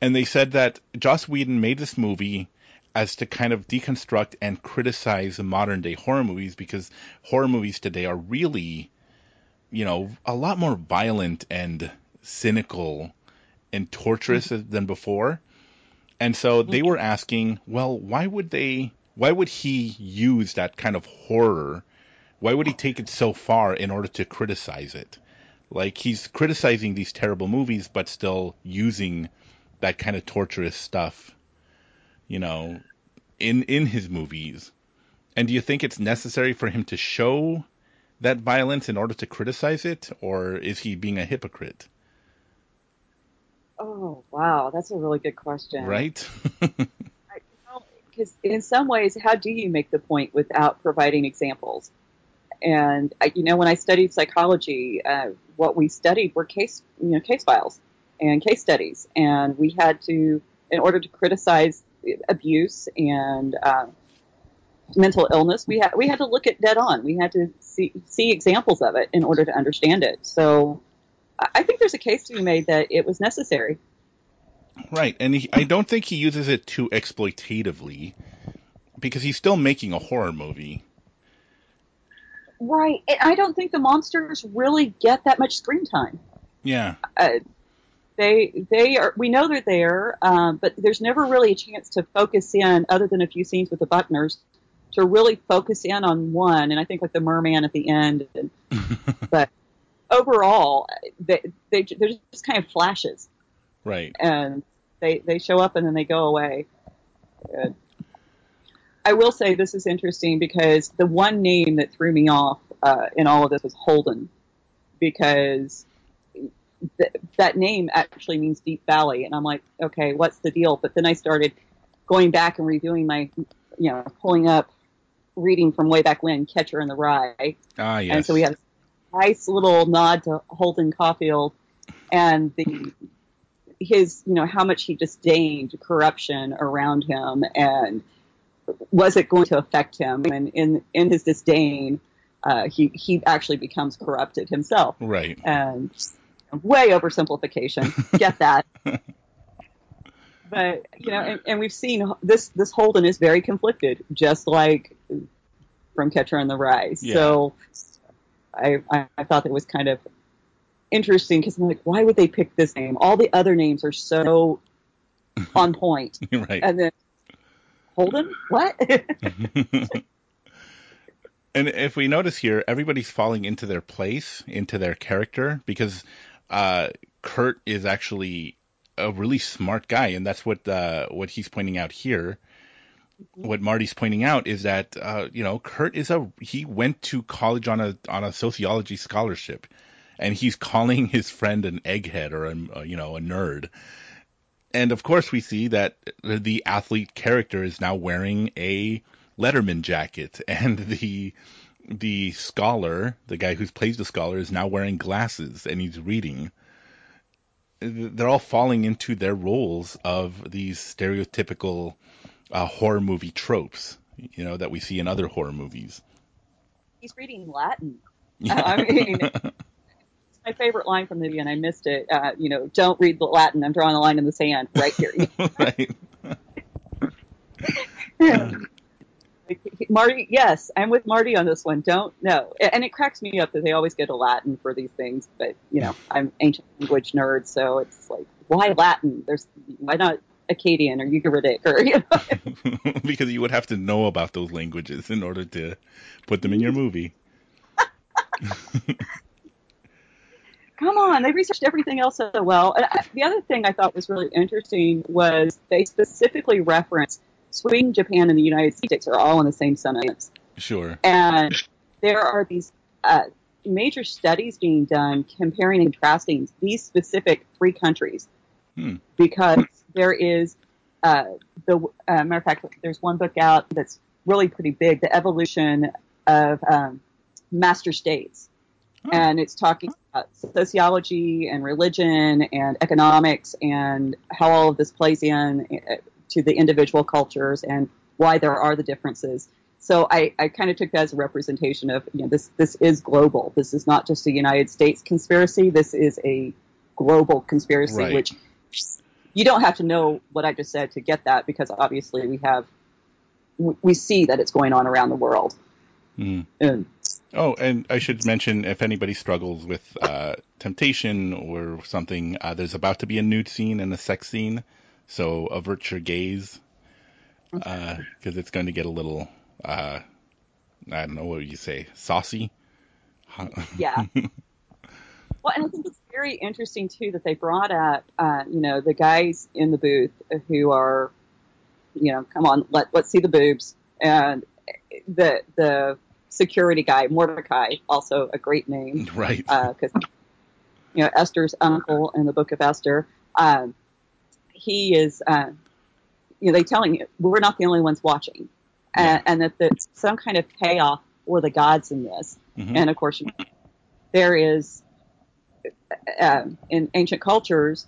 And they said that Joss Whedon made this movie as to kind of deconstruct and criticize modern day horror movies because horror movies today are really you know, a lot more violent and cynical and torturous mm-hmm. than before. And so they mm-hmm. were asking, well, why would they, why would he use that kind of horror? Why would he take it so far in order to criticize it? Like he's criticizing these terrible movies, but still using that kind of torturous stuff, you know, in in his movies. And do you think it's necessary for him to show that violence in order to criticize it, or is he being a hypocrite? Oh, wow. That's a really good question. Right? Because in some ways, how do you make the point without providing examples? And I, you know, when I studied psychology, uh, what we studied were case, you know, case files and case studies, and we had to, in order to criticize abuse and uh, mental illness, we had we had to look at dead on. We had to see see examples of it in order to understand it. So, I think there's a case to be made that it was necessary. right. And he, I don't think he uses it too exploitatively because he's still making a horror movie. Right. And I don't think the monsters really get that much screen time. Yeah. Uh, they they are we know they're there, um, but there's never really a chance to focus in, other than a few scenes with the Buckners, to really focus in on one. And I think like the merman at the end, and, but overall, they, they they're just kind of flashes, Right. and they they show up and then they go away. Uh, I will say this is interesting because the one name that threw me off uh, in all of this was Holden, because th- that name actually means deep valley, and I'm like, okay, what's the deal? But then I started going back and reviewing my, you know, pulling up, reading from way back when Catcher in the Rye, Ah, yes. and so we have a nice little nod to Holden Caulfield and the his, you know, how much he disdained corruption around him and was it going to affect him? And in in his disdain, uh, he he actually becomes corrupted himself. Right. And way oversimplification. Get that. But you know, and, and we've seen this. This Holden is very conflicted, just like from Catcher in the Rye. Yeah. So, I, I thought that was kind of interesting because I'm like, why would they pick this name? All the other names are so on point, right. and then Holden, what? And if we notice here, everybody's falling into their place, into their character, because uh, Kurt is actually a really smart guy, and that's what uh, what he's pointing out here. What Marty's pointing out is that uh, you know Kurt is a he went to college on a on a sociology scholarship, and he's calling his friend an egghead or a you know a nerd. And of course, we see that the athlete character is now wearing a Letterman jacket, and the the scholar, the guy who plays the scholar, is now wearing glasses and he's reading. They're all falling into their roles of these stereotypical uh, horror movie tropes, you know, that we see in other horror movies. He's reading Latin. I mean, it's my favorite line from the movie, and I missed it. Uh, you know, don't read the Latin. I'm drawing a line in the sand right here. right. Marty, yes, I'm with Marty on this one. Don't know. and it cracks me up that they always go to Latin for these things. But you know, I'm ancient language nerd, so it's like, why Latin? There's why not Akkadian or Ugaritic or you know? because you would have to know about those languages in order to put them in your movie. Come on, they researched everything else so well. And I, the other thing I thought was really interesting was they specifically referenced Sweden, Japan, and the United States are all in the same sentence. Sure. And there are these uh, major studies being done comparing and contrasting these specific three countries Hmm. because there is uh, the uh, matter of fact, there's one book out that's really pretty big, the evolution of um, master states, Oh. and it's talking about sociology and religion and economics and how all of this plays in uh, to the individual cultures and why there are the differences. So I, I kind of took that as a representation of you know this this is global. This is not just a United States conspiracy. This is a global conspiracy, Right. which you don't have to know what I just said to get that because obviously we have we see that it's going on around the world. Hmm. And Oh, and I should mention if anybody struggles with uh, temptation or something, uh, there's about to be a nude scene and a sex scene, so avert your gaze because it's going to get a little, uh, I don't know what you say, saucy. Yeah. well, and I think it's very interesting too that they brought up, uh, you know, the guys in the booth who are, you know, come on, let let's see the boobs, and the the security guy Mordecai, also a great name, right. because you know Esther's uncle in the Book of Esther. Um, he is, uh, you know, they telling you we're not the only ones watching, Yeah. and, and that there's some kind of payoff for the gods in this. Mhm. And of course, you know, there is um, in ancient cultures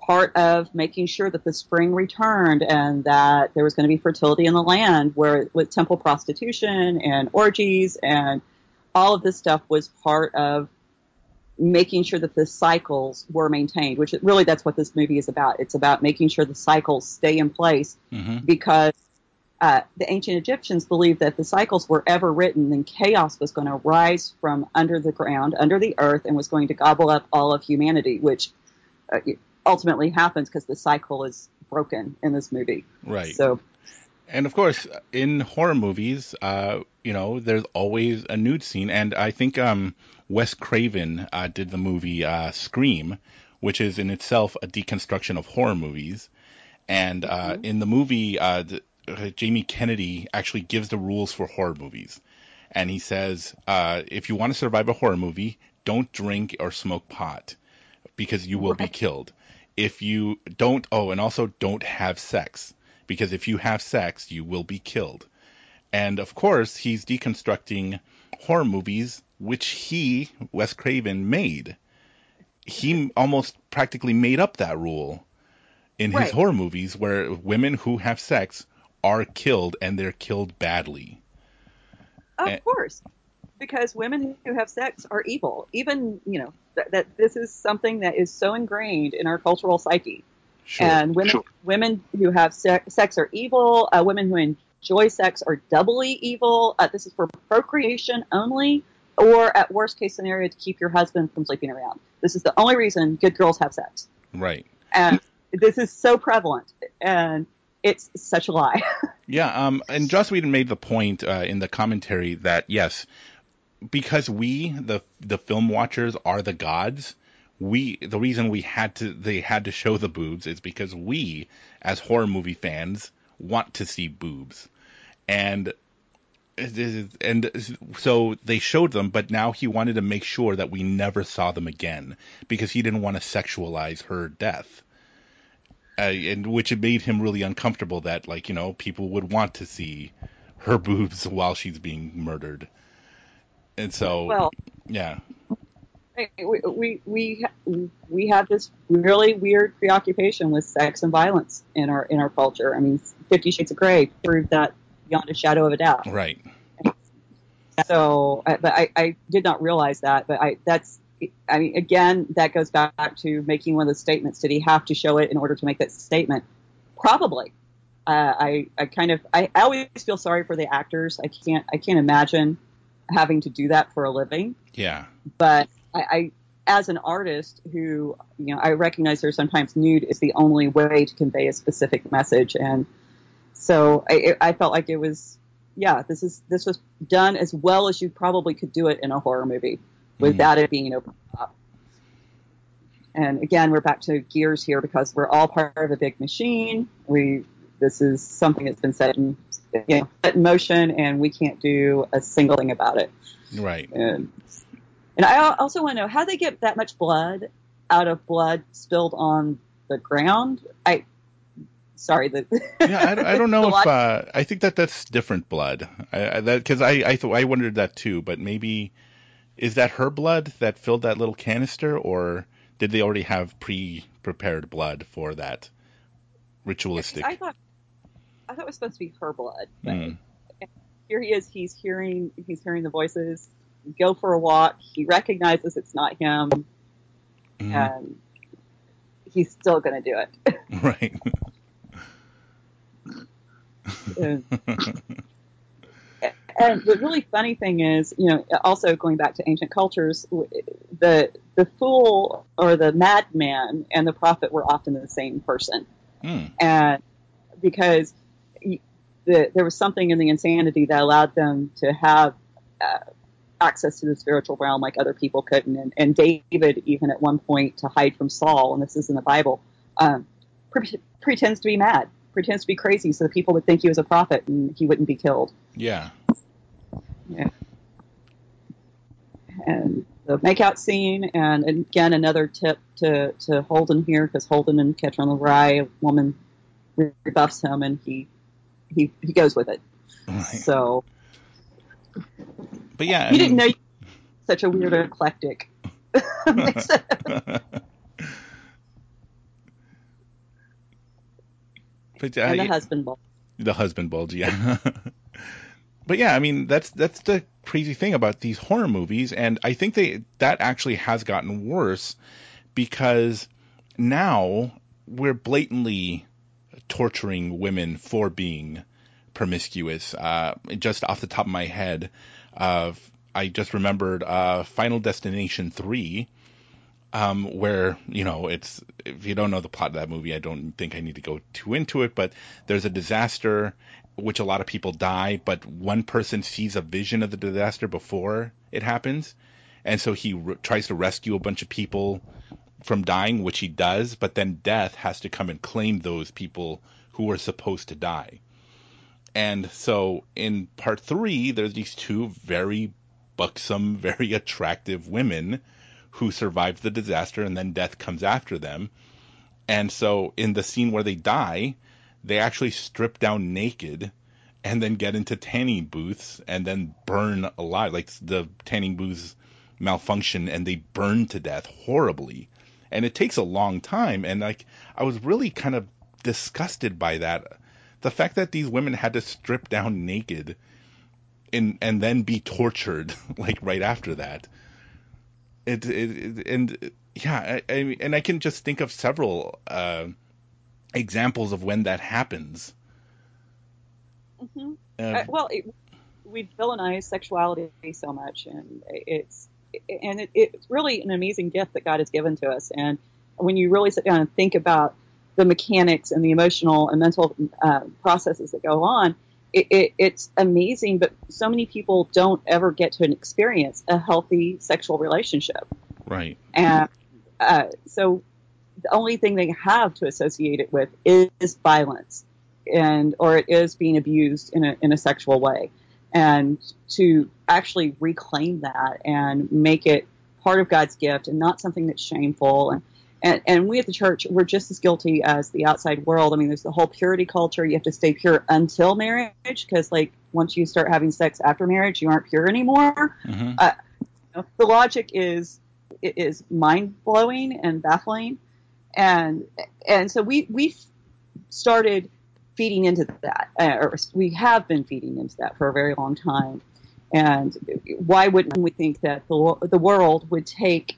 part of making sure that the spring returned and that there was going to be fertility in the land where with temple prostitution and orgies and all of this stuff was part of making sure that the cycles were maintained which really that's what this movie is about it's about making sure the cycles stay in place hmm because uh, the ancient Egyptians believed that the cycles were ever written, then chaos was going to rise from under the ground, under the earth, and was going to gobble up all of humanity, which uh, ultimately happens because the cycle is broken in this movie. Right. So, And of course, in horror movies, uh, you know, there's always a nude scene, and I think um, Wes Craven uh, did the movie uh, Scream, which is in itself a deconstruction of horror movies. And uh, in the movie, uh, the, uh, Jamie Kennedy actually gives the rules for horror movies, and he says, uh, if you want to survive a horror movie, don't drink or smoke pot, because you will be killed. If you don't, oh, and also don't have sex, because if you have sex, you will be killed. And of course, he's deconstructing horror movies, which he, Wes Craven, made. He almost practically made up that rule in his horror movies where women who have sex are killed and they're killed badly. of Eh. course, because women who have sex are evil. Even, you know, that, that this is something that is so ingrained in our cultural psyche. Sure. And women, women who have se- sex are evil. Uh, women who enjoy sex are doubly evil. Uh, this is for procreation only, or at worst case scenario to keep your husband from sleeping around. This is the only reason good girls have sex, right. and this is so prevalent, and it's such a lie. Yeah, um, and Joss Whedon made the point uh, in the commentary that yes, because we, the the film watchers, are the gods. We the reason we had to they had to show the boobs is because we, as horror movie fans, want to see boobs, and and so they showed them, but now he wanted to make sure that we never saw them again because he didn't want to sexualize her death. Uh, and which it made him really uncomfortable that like you know people would want to see her boobs while she's being murdered. And so well, yeah we, we we we have this really weird preoccupation with sex and violence in our in our culture. I mean, Fifty Shades of Grey proved that beyond a shadow of a doubt. right So, but I, I did not realize that. But I that's I mean, again, that goes back to making one of the statements. Did he have to show it in order to make that statement? Probably. Uh, I I kind of I, I always feel sorry for the actors. I can't I can't imagine having to do that for a living. yeah But I, I as an artist who you know I recognize there's sometimes nude is the only way to convey a specific message, and so I, I felt like it was yeah this is this was done as well as you probably could do it in a horror movie without it being over the top. And again, we're back to gears here because we're all part of a big machine. We this is something that's been set in you know set in motion, and we can't do a single thing about it. right And, and I also want to know how they get that much blood out of blood spilled on the ground. I sorry that yeah I, don't- I don't know if uh, I think that that's different blood I, I, that because I I, th- I wondered that too but maybe is that her blood that filled that little canister or did they already have pre prepared blood for that ritualistic I thought I thought it was supposed to be her blood. But Mm. here he is. He's hearing he's hearing the voices. Go for a walk. He recognizes it's not him, Mhm. and he's still going to do it. right and, and the really funny thing is, you know, also going back to ancient cultures, the the fool or the madman and the prophet were often the same person, Hmm. and because the, there was something in the insanity that allowed them to have uh, access to the spiritual realm like other people couldn't, and, and David even at one point to hide from Saul, and this is in the Bible, um, pre- pretends to be mad, pretends to be crazy, so that people would think he was a prophet and he wouldn't be killed. Yeah. Yeah. And the makeout scene, and again, another tip to, to Holden here, because Holden and the Rye, a woman rebuffs him, and he he, he goes with it. Right. So But yeah, I you didn't know you were such a weird eclectic. but uh, and the husband ball. The husband bulge, yeah. but yeah, I mean that's that's the crazy thing about these horror movies, and I think they that actually has gotten worse because now we're blatantly torturing women for being promiscuous. Uh, just off the top of my head, uh, I just remembered uh, Final Destination three um, where you know it's if you don't know the plot of that movie, I don't think I need to go too into it. But there's a disaster, which a lot of people die, but one person sees a vision of the disaster before it happens, and so he re- tries to rescue a bunch of people from dying, which he does. But then death has to come and claim those people who were supposed to die. And so in part three, there's these two very buxom, very attractive women who survive the disaster and then death comes after them. And so in the scene where they die, they actually strip down naked and then get into tanning booths and then burn alive. Like the tanning booths malfunction and they burn to death horribly. And it takes a long time. And like, I was really kind of disgusted by that. The fact that these women had to strip down naked and, and then be tortured like right after that it, it, it and yeah, I, I and I can just think of several uh, examples of when that happens. hmm Uh, Uh, well, it, we villainize sexuality so much, and it's and it, it's really an amazing gift that God has given to us. And when you really sit down and think about the mechanics and the emotional and mental uh, processes that go on, it, it, it's amazing. But so many people don't ever get to experience a healthy sexual relationship, right. and uh, so the only thing they have to associate it with is violence and or it is being abused in a, in a sexual way and to actually reclaim that and make it part of God's gift and not something that's shameful and and, and we at the church we're just as guilty as the outside world. I mean, there's the whole purity culture. You have to stay pure until marriage because, like, once you start having sex after marriage, you aren't pure anymore. hmm Uh, know, the logic is is mind blowing and baffling, and and so we we started feeding into that, uh, or we have been feeding into that for a very long time. And why wouldn't we think that the the world would take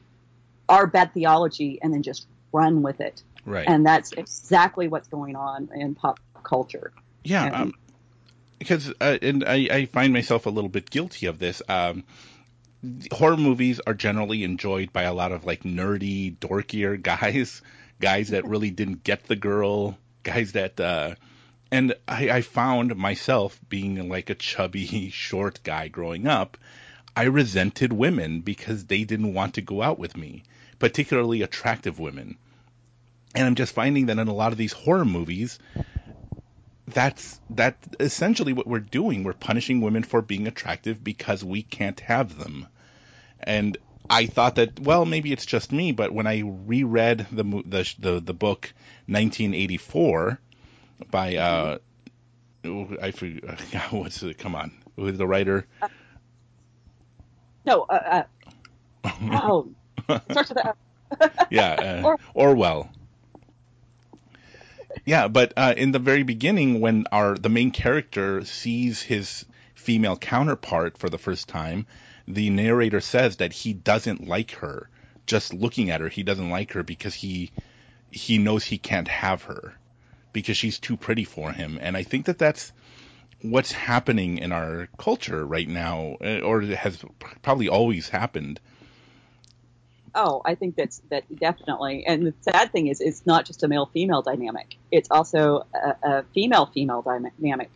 our bad theology and then just run with it? Right. And that's exactly what's going on in pop culture. yeah. and- Um, because uh, and I, I find myself a little bit guilty of this. Um, horror movies are generally enjoyed by a lot of like nerdy, dorkier guys, guys that really didn't get the girl, guys that, uh, and I, I found myself being like a chubby, short guy growing up. I resented women because they didn't want to go out with me, particularly attractive women. And I'm just finding that in a lot of these horror movies, that's that essentially what we're doing. We're punishing women for being attractive because we can't have them. And I thought that well, maybe it's just me, but when I reread the the the, the book 1984 by uh I forget what's it? Come on, who is the writer? No, uh, uh, oh, starts with yeah, uh, Or- Orwell. Yeah, but uh, in the very beginning, when our the main character sees his female counterpart for the first time, the narrator says that he doesn't like her. Just looking at her, he doesn't like her because he he knows he can't have her because she's too pretty for him. And I think that that's what's happening in our culture right now, uh, or has probably always happened. Oh, I think that's that definitely. And the sad thing is, it's not just a male female dynamic. It's also a, a female female dynamic.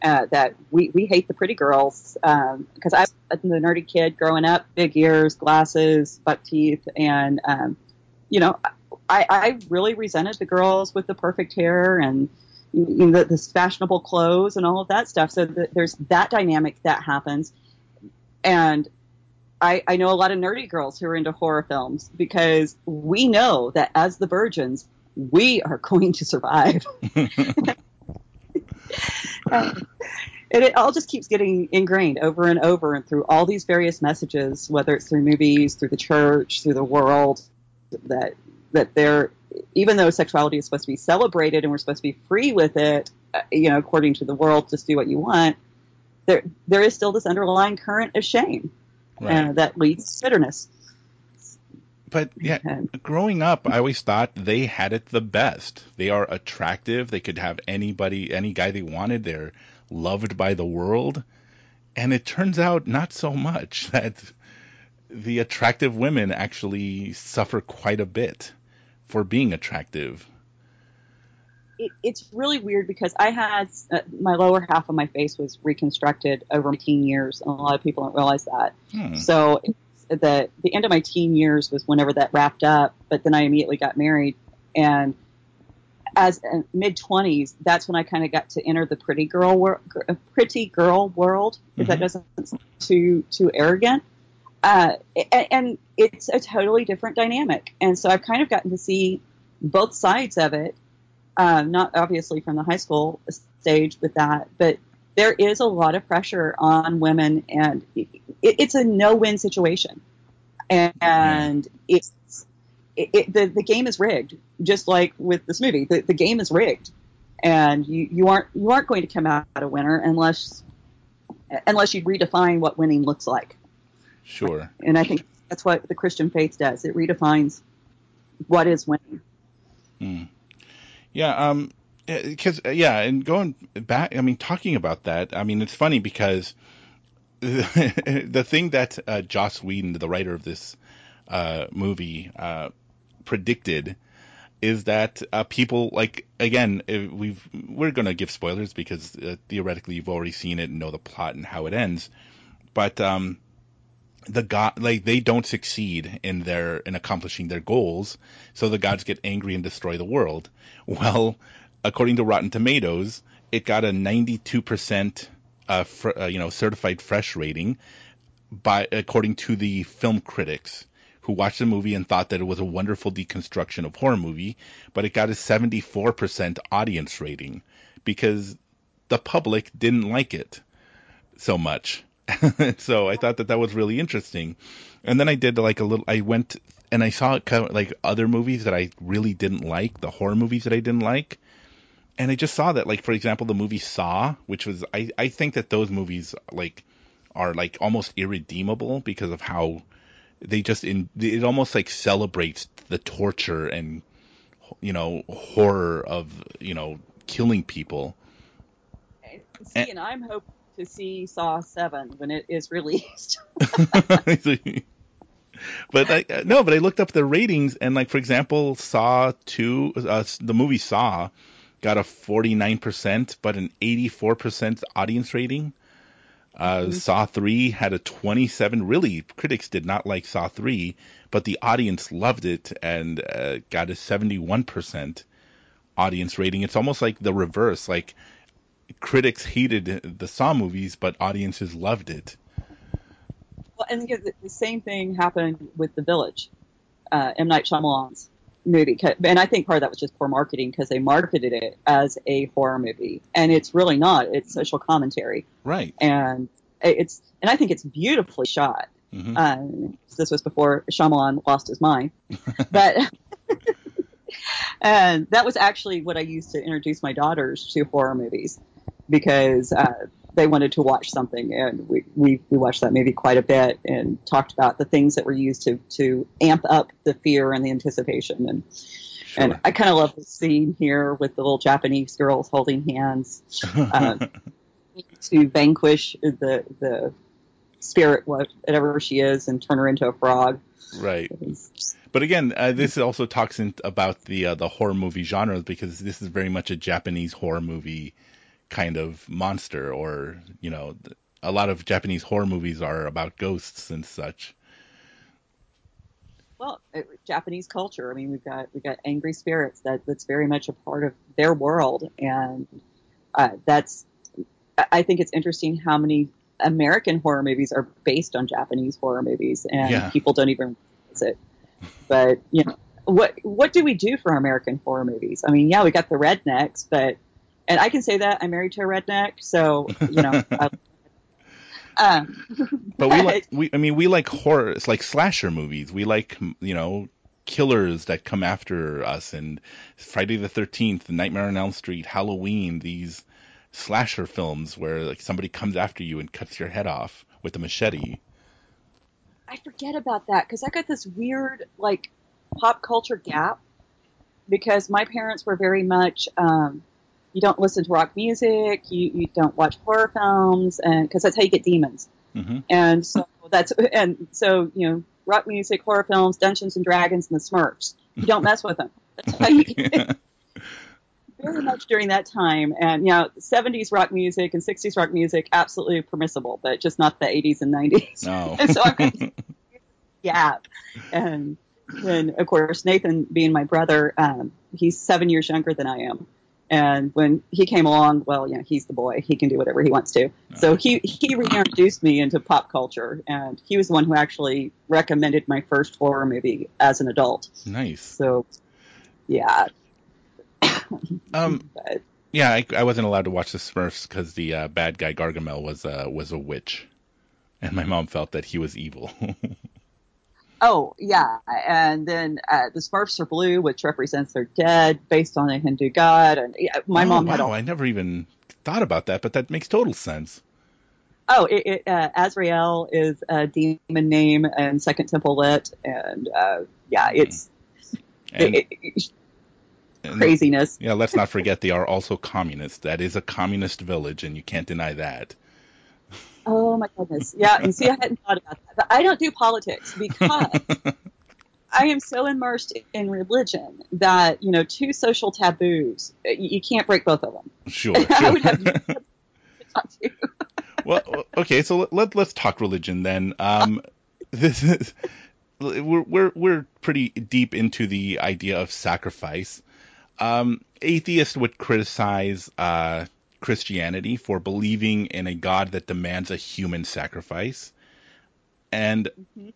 Uh, that we, we hate the pretty girls because um, I was the nerdy kid growing up, big ears, glasses, buck teeth, and um, you know, I, I really resented the girls with the perfect hair and know, the, the fashionable clothes and all of that stuff. So the, there's that dynamic that happens, and I, I know a lot of nerdy girls who are into horror films because we know that as the virgins, we are going to survive. Um, and it all just keeps getting ingrained over and over and through all these various messages, whether it's through movies, through the church, through the world, that that they're even though sexuality is supposed to be celebrated and we're supposed to be free with it, uh, you know, according to the world, just do what you want. There, there is still this underlying current of shame right. uh, that leads to bitterness. But yeah, growing up, I always thought they had it the best. They are attractive. They could have anybody, any guy they wanted. They're loved by the world. And it turns out not so much that the attractive women actually suffer quite a bit for being attractive. It, it's really weird because I had uh, my lower half of my face was reconstructed over 18 years, and a lot of people don't realize that. Hmm. So the the end of my teen years was whenever that wrapped up, but then I immediately got married, and as mid 20s, that's when I kind of got to enter the pretty girl wor- pretty girl world. If mm-hmm. that doesn't sound too too arrogant. Uh, and it's a totally different dynamic. And so I've kind of gotten to see both sides of it, um, not obviously from the high school stage with that, but there is a lot of pressure on women, and it, it's a no-win situation. And it's it, it, the the game is rigged, just like with this movie. The, the game is rigged, and you, you aren't you aren't going to come out a winner unless unless you redefine what winning looks like. Sure. And I think that's what the Christian faith does. It redefines what is winning. Hmm. Yeah. Um. Because yeah, and going back, I mean, talking about that, I mean, it's funny because the thing that uh, Joss Whedon, the writer of this uh, movie, uh, predicted is that uh, people like again we've we're gonna give spoilers because uh, theoretically you've already seen it and know the plot and how it ends, but um, the god like they don't succeed in their in accomplishing their goals so the gods get angry and destroy the world. Well according to rotten tomatoes it got a 92% uh, fr- uh, you know certified fresh rating by according to the film critics who watched the movie and thought that it was a wonderful deconstruction of horror movie but it got a 74% audience rating because the public didn't like it so much so I thought that that was really interesting. And then I did like a little. I went and I saw kind of like other movies that I really didn't like, the horror movies that I didn't like. And I just saw that, like for example, the movie Saw, which was I I think that those movies like are like almost irredeemable because of how they just in it almost like celebrates the torture and you know horror of you know killing people. See, and, and I'm hoping to see Saw Seven when it is released. but I, no, but I looked up the ratings and like for example, Saw Two, uh, the movie Saw, got a 49% but an 84% audience rating. Uh, mm-hmm. Saw 3 had a 27. Really, critics did not like Saw 3, but the audience loved it and uh, got a 71% audience rating. It's almost like the reverse. Like critics hated the Saw movies, but audiences loved it. Well, and the same thing happened with The Village, uh, M Night Shyamalan's movie, and I think part of that was just poor marketing because they marketed it as a horror movie, and it's really not. It's social commentary, right? And it's and I think it's beautifully shot. Mm-hmm. Uh, this was before Shyamalan lost his mind, but. and that was actually what I used to introduce my daughters to horror movies because uh, they wanted to watch something, and we, we we watched that movie quite a bit and talked about the things that were used to to amp up the fear and the anticipation and. Sure. And I kind of love the scene here with the little Japanese girls holding hands. Uh, to vanquish the the spirit, whatever she is, and turn her into a frog. Right. But again, uh, this also talks in, about the uh, the horror movie genre because this is very much a Japanese horror movie kind of monster, or you know, a lot of Japanese horror movies are about ghosts and such. Well, it, Japanese culture. I mean, we've got we've got angry spirits that that's very much a part of their world, and uh, that's. I think it's interesting how many American horror movies are based on Japanese horror movies, and Yeah. people don't even realize it. But you know, what what do we do for American horror movies? I mean, yeah, we got the rednecks, but and I can say that I'm married to a redneck, so you know. I, um, But we like we I mean we like horror it's like slasher movies. We like you know killers that come after us and Friday the 13th, Nightmare on Elm Street, Halloween, these slasher films where like somebody comes after you and cuts your head off with a machete. I forget about that because I got this weird like pop culture gap because my parents were very much um, you don't listen to rock music, you, you don't watch horror films, and because that's how you get demons. hmm And so that's and so you know rock music, horror films, Dungeons and Dragons, and the Smurfs. You don't mess with them. That's how you get very much during that time. And you know, 70s rock music and 60s rock music absolutely permissible, but just not the 80s and 90s. No. And so I'm gap. And then, of course, Nathan, being my brother, um, he's seven years younger than I am. And when he came along, well, you know, he's the boy. He can do whatever he wants to. So he, he reintroduced me into pop culture. And he was the one who actually recommended my first horror movie as an adult. nice. So, yeah. Um But, yeah, I, I wasn't allowed to watch the Smurfs because the uh, bad guy Gargamel was uh, was a witch, and my mom felt that he was evil. oh, yeah. And then uh, the Smurfs are blue, which represents their dead based on a Hindu god. And yeah, my oh, mom wow, had all I never even thought about that, but that makes total sense. Oh, it, it, uh, Azrael is a demon name and Second Temple lit, and uh, yeah, it's And, it, it, and- craziness. Yeah, let's not forget they are also communist. That is a communist village, and you can't deny that. Oh my goodness, yeah. And see, I hadn't thought about that, but I don't do politics because I am so immersed in religion that you know two social taboos. You, can't break both of them. Sure, I would have to talk to. well, okay, so let let's talk religion then. Um, this is we're we're we're pretty deep into the idea of sacrifice. Um, atheists would criticize uh, Christianity for believing in a God that demands a human sacrifice. And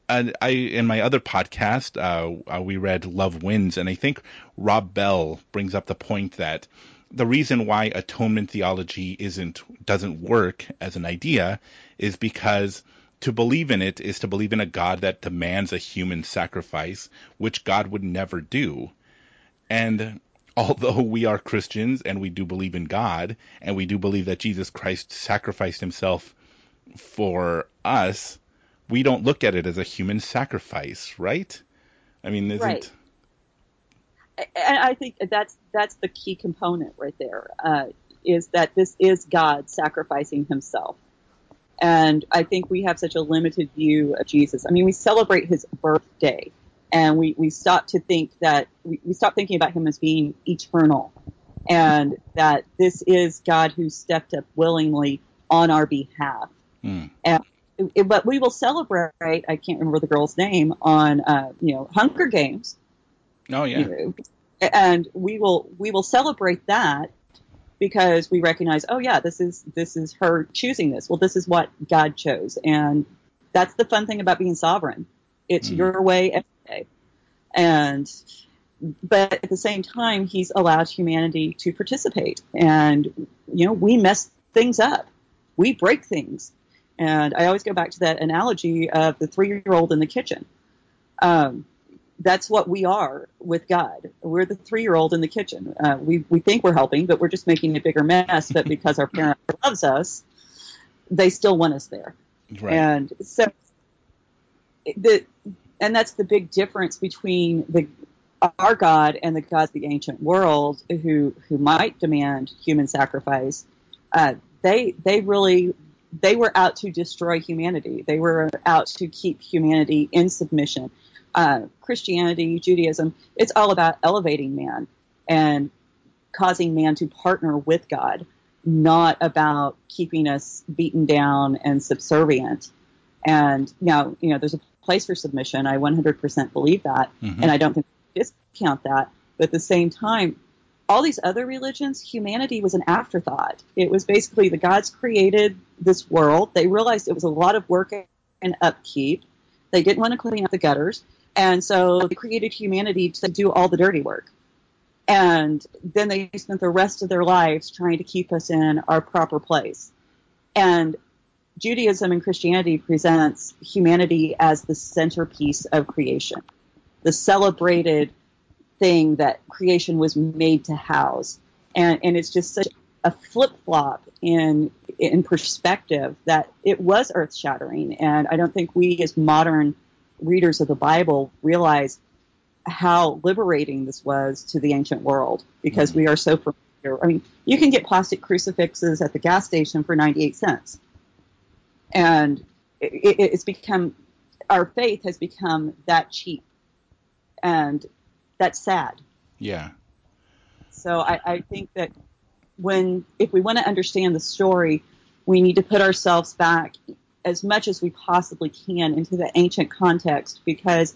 and I in my other podcast, uh, uh, we read Love Wins, and I think Rob Bell brings up the point that the reason why atonement theology isn't doesn't work as an idea is because to believe in it is to believe in a God that demands a human sacrifice, which God would never do. And although we are Christians and we do believe in God and we do believe that Jesus Christ sacrificed himself for us, we don't look at it as a human sacrifice, right? I mean, isn't Right. and I think that's that's the key component right there. Uh, is that this is God sacrificing Himself, and I think we have such a limited view of Jesus. I mean, we celebrate His birthday, and we we stop to think that we, we stop thinking about Him as being eternal, and that this is God who stepped up willingly on our behalf. Hmm. And but we will celebrate. I can't remember the girl's name on uh, you know Hunger Games Oh yeah. you know, and we will we will celebrate that because we recognize oh yeah this is this is her choosing this well this is what god chose and that's the fun thing about being sovereign it's Mm. your way every day and but at the same time he's allowed humanity to participate and you know we mess things up we break things and i always go back to that analogy of the three year old in the kitchen um, that's what we are with God. We're the three year old in the kitchen. Uh, we, we think we're helping, but we're just making a bigger mess. But because our parent loves us, they still want us there. Right. And so the, and that's the big difference between the, our God and the gods of the ancient world who, who might demand human sacrifice. Uh, they they really they were out to destroy humanity. They were out to keep humanity in submission. Uh, Christianity, Judaism, it's all about elevating man and causing man to partner with God, not about keeping us beaten down and subservient. And now, you know, there's a place for submission. I 100% believe that, Mhm. and I don't think we discount that. But at the same time, all these other religions, humanity was an afterthought. It was basically the gods created this world. They realized it was a lot of work and upkeep. They didn't want to clean up the gutters. And so they created humanity to do all the dirty work. And then they spent the rest of their lives trying to keep us in our proper place. And Judaism and Christianity presents humanity as the centerpiece of creation, the celebrated thing that creation was made to house. And, and it's just such a flip flop in, in perspective that it was earth shattering. And I don't think we as modern readers of the Bible realize how liberating this was to the ancient world because mm-hmm. we are so familiar. I mean, you can get plastic crucifixes at the gas station for 98 cents. And it, it, it's become, our faith has become that cheap. And that's sad. Yeah. So I, I think that when, if we want to understand the story, we need to put ourselves back as much as we possibly can into the ancient context because,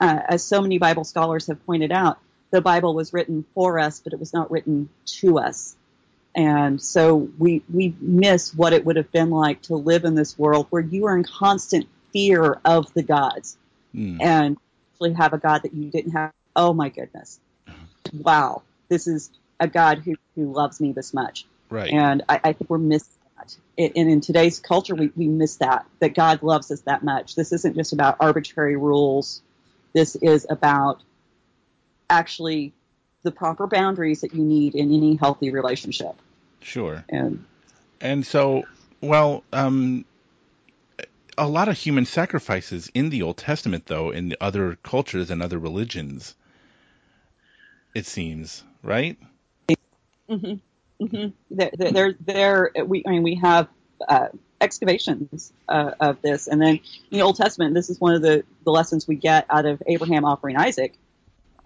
uh, as so many Bible scholars have pointed out, the Bible was written for us, but it was not written to us. And so we, we miss what it would have been like to live in this world where you are in constant fear of the gods Mm. and actually have a God that you didn't have. Oh my goodness. Wow. This is a God who, who loves me this much. Right. And I, I think we're missing that. And and in today's culture, we, we miss that, that God loves us that much. This isn't just about arbitrary rules. This is about actually the proper boundaries that you need in any healthy relationship. Sure. And And so, well, um, a lot of human sacrifices in the Old Testament, though, in other cultures and other religions, it seems, right? there, there, there, we, I mean, we have uh, excavations uh, of this, and then in the Old Testament, this is one of the, the lessons we get out of Abraham offering Isaac,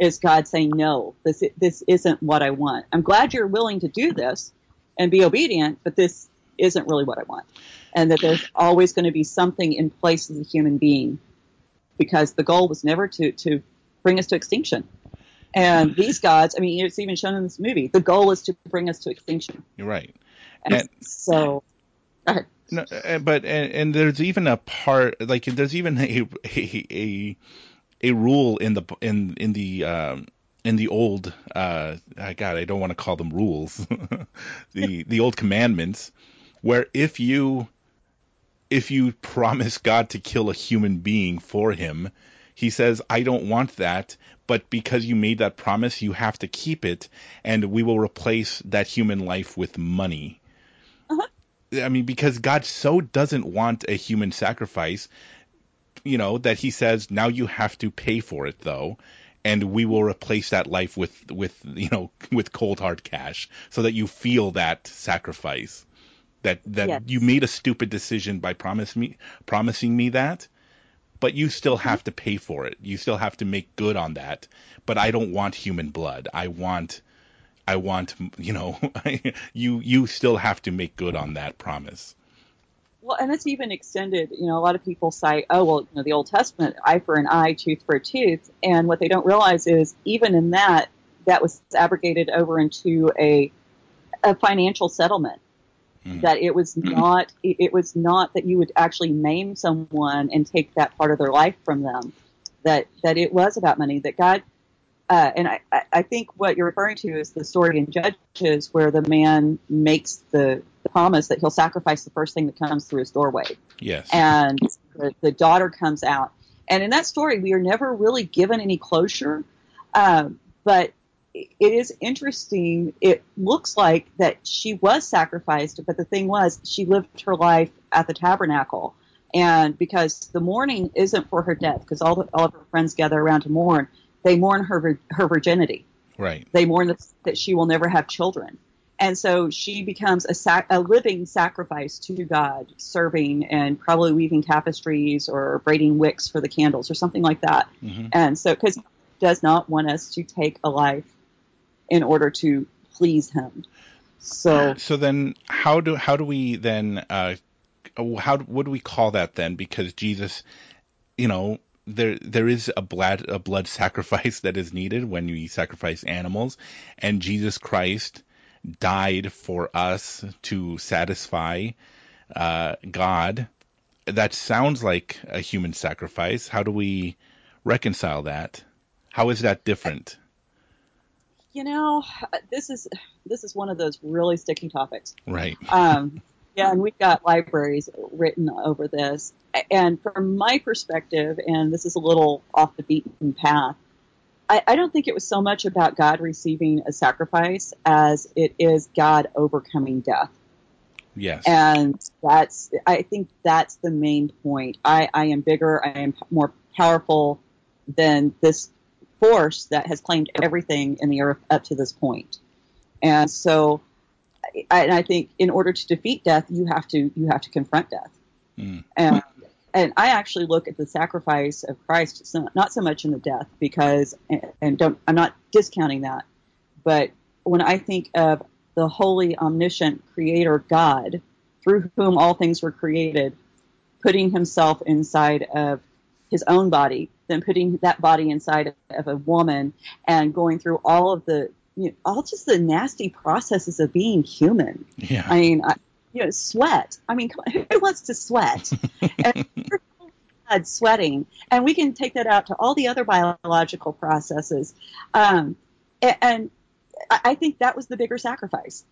is God saying, "No, this this isn't what I want. I'm glad you're willing to do this and be obedient, but this isn't really what I want." And that there's always going to be something in place as a human being, because the goal was never to to bring us to extinction. And these gods, I mean, it's even shown in this movie. The goal is to bring us to extinction. You're right. And, And- so. No, uh, but and, and there's even a part like there's even a a a, a rule in the in in the um, in the old uh uh, God I don't want to call them rules. The the old commandments where if you if you promise God to kill a human being for him he says I don't want that but because you made that promise you have to keep it and we will replace that human life with money. I mean, because God so doesn't want a human sacrifice, you know, that he says, now you have to pay for it though, and we will replace that life with, with, you know, with cold hard cash so that you feel that sacrifice. That, that Yes. you made a stupid decision by promise me, promising me that, but you still mm-hmm. have to pay for it. You still have to make good on that. But I don't want human blood. I want, I want, you know, you you still have to make good on that promise. Well, and it's even extended. You know, a lot of people say, "Oh, well, you know, the Old Testament, eye for an eye, tooth for a tooth," and what they don't realize is, even in that, that was abrogated over into a a financial settlement. Mhm. That it was not. It it was not that you would actually maim someone and take that part of their life from them. That that it was about money. That God. Uh, and I, I- think what you're referring to is the story in Judges where the man makes the, the promise that he'll sacrifice the first thing that comes through his doorway Yes. and the, the daughter comes out. And in that story, we are never really given any closure. Um, but it is interesting. It looks like that she was sacrificed, but the thing was, she lived her life at the tabernacle. And because the mourning isn't for her death, because all, the, all of her friends gather around to mourn, they mourn her her virginity right. they mourn that, that she will never have children. And so she becomes a, sac- a living sacrifice to God, serving and probably weaving tapestries or braiding wicks for the candles or something like that. hmm And so, because God does not want us to take a life in order to please Him. So, So then, how do how do we then uh, how what do we call that then? Because Jesus, you know, there there is a blood a blood sacrifice that is needed when we sacrifice animals, and Jesus Christ died for us to satisfy uh, God. That sounds like a human sacrifice. How do we reconcile that? How is that different? you know, this is this is one of those really sticky topics. Right. Um, yeah, and we've got libraries written over this. And from my perspective, and this is a little off the beaten path, I, I don't think it was so much about God receiving a sacrifice as it is God overcoming death. Yes. And that's, I think that's the main point. I, I am bigger, I am more powerful than this force that has claimed everything in the earth up to this point. And so, and I think in order to defeat death, you have to you have to confront death. Mm. And and I actually look at the sacrifice of Christ so, not so much in the death because and don't I'm not discounting that, but when I think of the holy omniscient creator God through whom all things were created putting himself inside of his own body then putting that body inside of a woman and going through all of the you know, all just the nasty processes of being human Yeah. I mean, I, you know, sweat. I mean, come on, who wants to sweat? and sweating, and we can take that out to all the other biological processes. Um, a- and I think that was the bigger sacrifice.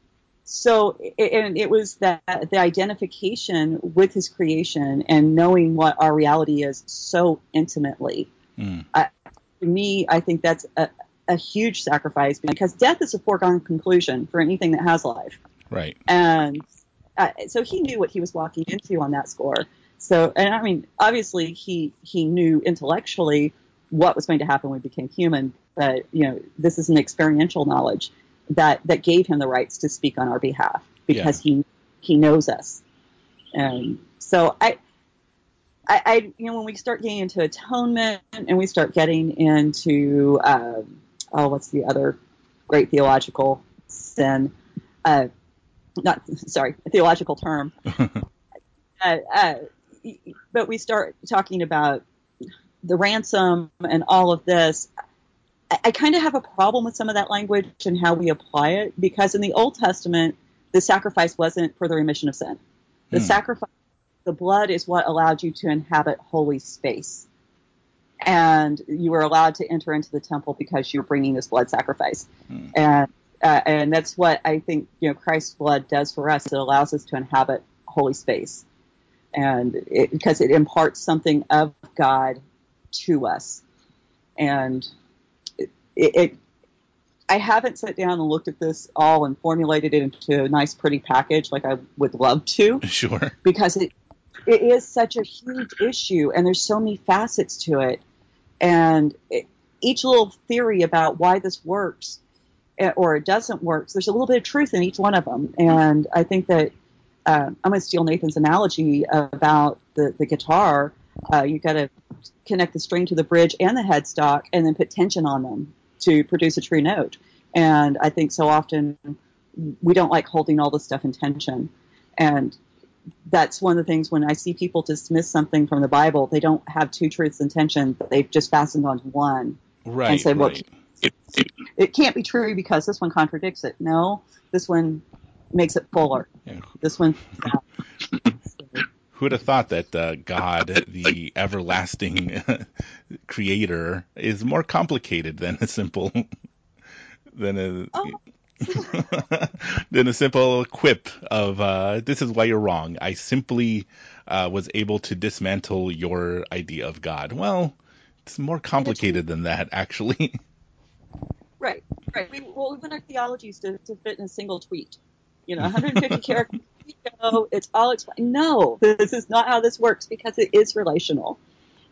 So, and it was that the identification with his creation and knowing what our reality is so intimately. Mm. To me, I think that's a, a huge sacrifice because death is a foregone conclusion for anything that has life Right. and uh, so he knew what he was walking into on that score. So, and I mean, obviously he he knew intellectually what was going to happen when he became human, but you know, this is an experiential knowledge that that gave him the rights to speak on our behalf because he he knows us, and so I. I, I, you know, when we start getting into atonement and we start getting into, um, oh, what's the other great theological sin? Uh, not sorry, a theological term. uh, uh, but we start talking about the ransom and all of this. I, I kind of have a problem with some of that language and how we apply it because in the Old Testament, the sacrifice wasn't for the remission of sin. The Hmm. sacrifice, the blood is what allowed you to inhabit holy space. And you were allowed to enter into the temple because you were bringing this blood sacrifice. Hmm. And uh, and that's what I think you know Christ's blood does for us. It allows us to inhabit holy space, and it, because it imparts something of God to us, and it, it. I haven't sat down and looked at this all and formulated it into a nice, pretty package like I would love to, Sure. because it it is such a huge issue, and there's so many facets to it, and each little theory about why this works eh, or it doesn't work. So there's a little bit of truth in each one of them, and I think that uh, I'm going to steal Nathan's analogy about the the guitar. Uh, you got to connect the string to the bridge and the headstock, and then put tension on them to produce a true note. And I think so often we don't like holding all this stuff in tension, and that's one of the things when I see people dismiss something from the Bible, they don't have two truths in tension, but they've just fastened onto one Right. and say, well, right. it can't be true because this one contradicts it. No, this one makes it fuller. Yeah. This one. Who would have thought that uh, God, the everlasting creator, is more complicated than a simple than a Oh. than a simple quip of uh, "This is why you're wrong." I simply uh, was able to dismantle your idea of God. Well, it's more complicated than that, actually. Right, right. We, well, we want our theologies to, to fit in a single tweet. You know, 150 characters. you go, It's all explained. No, this is not how this works because it is relational,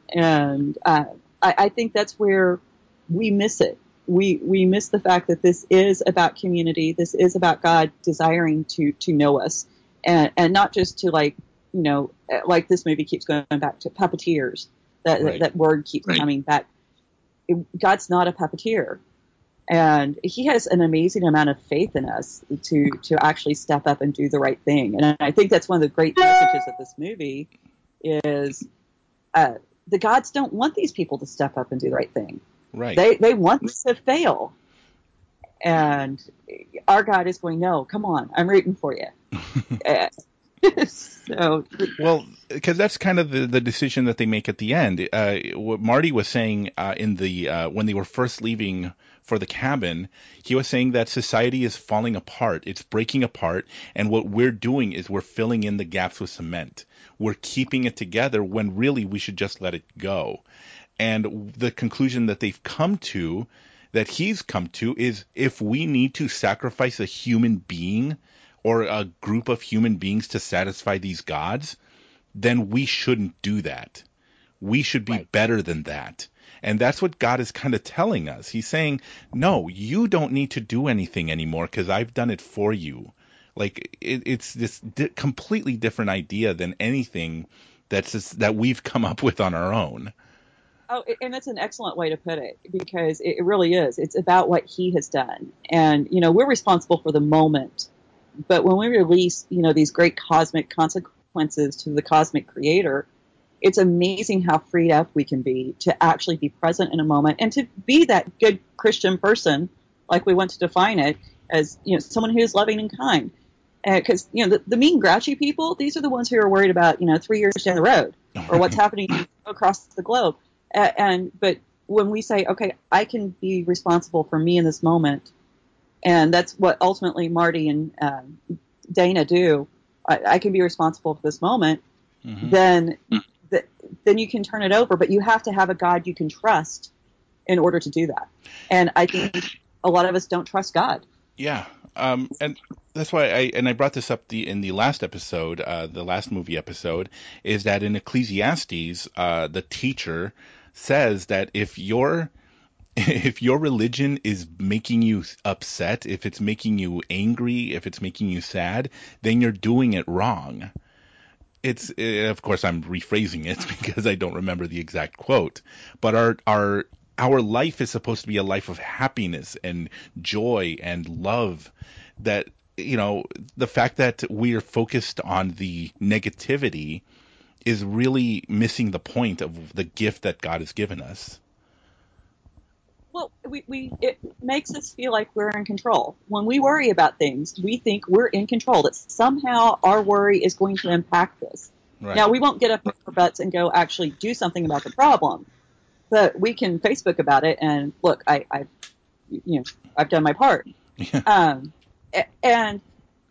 and uh, I, I think that's where we miss it. We we miss the fact that this is about community. This is about God desiring to to know us, and and not just to like you know like this movie keeps going back to puppeteers. That Right. that word keeps Right. coming back. It- God's not a puppeteer, and He has an amazing amount of faith in us to to actually step up and do the right thing. And I think that's one of the great messages of this movie is uh, the gods don't want these people to step up and do the right thing. Right. They they want this to fail, and our God is going, no, come on, I'm rooting for you. Uh, so Well, because that's kind of the, the decision that they make at the end. Uh, what Marty was saying uh, in the uh, when they were first leaving for the cabin, he was saying that society is falling apart. It's breaking apart, and what we're doing is we're filling in the gaps with cement. We're keeping it together when really we should just let it go. And the conclusion that they've come to, that he's come to, is if we need to sacrifice a human being or a group of human beings to satisfy these gods, then we shouldn't do that. We should be Right. better than that. And that's what God is kind of telling us. He's saying, no, you don't need to do anything anymore because I've done it for you. Like it, it's this di- completely different idea than anything that's just, that we've come up with on our own. Oh, and that's an excellent way to put it because it really is. It's about what he has done. And, you know, we're responsible for the moment. But when we release, you know, these great cosmic consequences to the cosmic creator, it's amazing how freed up we can be to actually be present in a moment and to be that good Christian person, like we want to define it, as, you know, someone who is loving and kind. Uh, because, you know, the, the mean, grouchy people, these are the ones who are worried about, you know, three years down the road or what's happening across the globe. And but when we say, okay, I can be responsible for me in this moment, and that's what ultimately Marty and um, Dana do. I, I can be responsible for this moment. Mhm. Then, th- then you can turn it over. But you have to have a God you can trust in order to do that. And I think a lot of us don't trust God. Yeah, um, and that's why I and I brought this up the in the last episode, uh, the last movie episode, is that in Ecclesiastes, uh, the teacher says that if your if your religion is making you upset, if it's making you angry, if it's making you sad, then you're doing it wrong. It's eh, of course I'm rephrasing it because I don't remember the exact quote, but our our our life is supposed to be a life of happiness and joy and love that you know the fact that we are focused on the negativity is really missing the point of the gift that God has given us. Well, we, we it makes us feel like we're in control. When we worry about things, we think we're in control. That somehow our worry is going to impact this. Right. Now we won't get up our butts and go actually do something about the problem, but we can Facebook about it and look, I, I you know, I've done my part. Um, and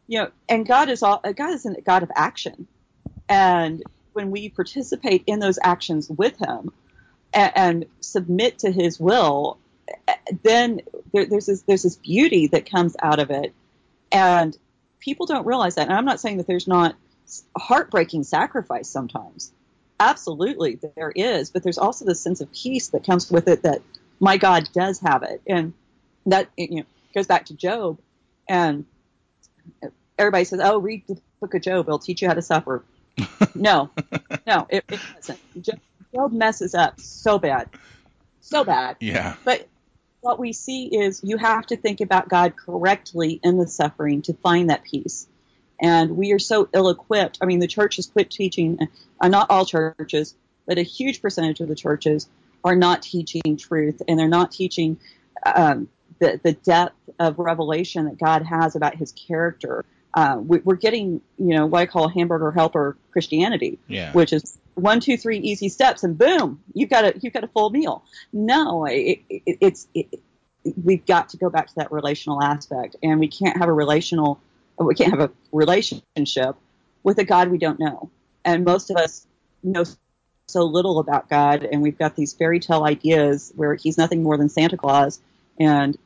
you know, and God is all God is a God of action, and when we participate in those actions with Him and, and submit to His will, then there, there's this there's this beauty that comes out of it, and people don't realize that. And I'm not saying that there's not heartbreaking sacrifice sometimes. Absolutely, there is, but there's also this sense of peace that comes with it that my God does have it, and that you know goes back to Job, and everybody says, "Oh, read the book of Job; it'll teach you how to suffer." No, no, it, it doesn't. Jo- Job messes up so bad, so bad. yeah. But what we see is you have to think about God correctly in the suffering to find that peace. And we are so ill equipped. I mean, the church has quit teaching, uh, not all churches, but a huge percentage of the churches are not teaching truth and they're not teaching um, the, the depth of revelation that God has about his character. Uh, we, we're getting, you know, what I call hamburger helper Christianity Yeah. which is one, two, three easy steps, and boom, you've got a you've got a full meal. No, it, it, it's it, we've got to go back to that relational aspect, and we can't have a relational we can't have a relationship with a God we don't know, and most of us know so little about God, and we've got these fairy tale ideas where He's nothing more than Santa Claus, and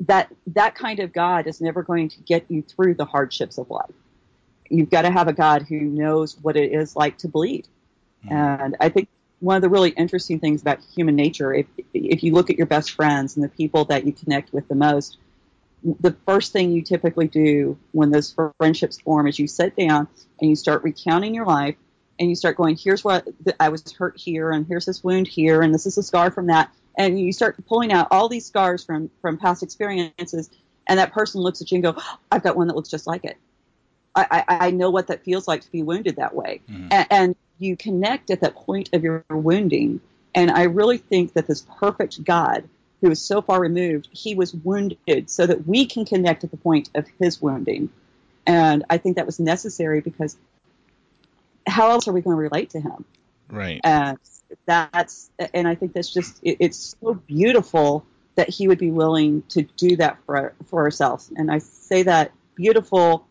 that that kind of God is never going to get you through the hardships of life. You've got to have a God who knows what it is like to bleed. Hmm. And I think one of the really interesting things about human nature, if if you look at your best friends and the people that you connect with the most, the first thing you typically do when those friendships form is you sit down and you start recounting your life and you start going, here's what I was hurt here, and here's this wound here, and this is a scar from that, and you start pulling out all these scars from from past experiences, and that person looks at you and go, I've got one that looks just like it. I, I, I know what that feels like to be wounded that way, Mhm. and, and you connect at that point of your wounding. And I really think that this perfect God, who is so far removed, he was wounded so that we can connect at the point of his wounding. And I think that was necessary because how else are we going to relate to him? Right. And that's, and I think that's just, it, it's so beautiful that he would be willing to do that for, for ourselves. And I say that beautiful,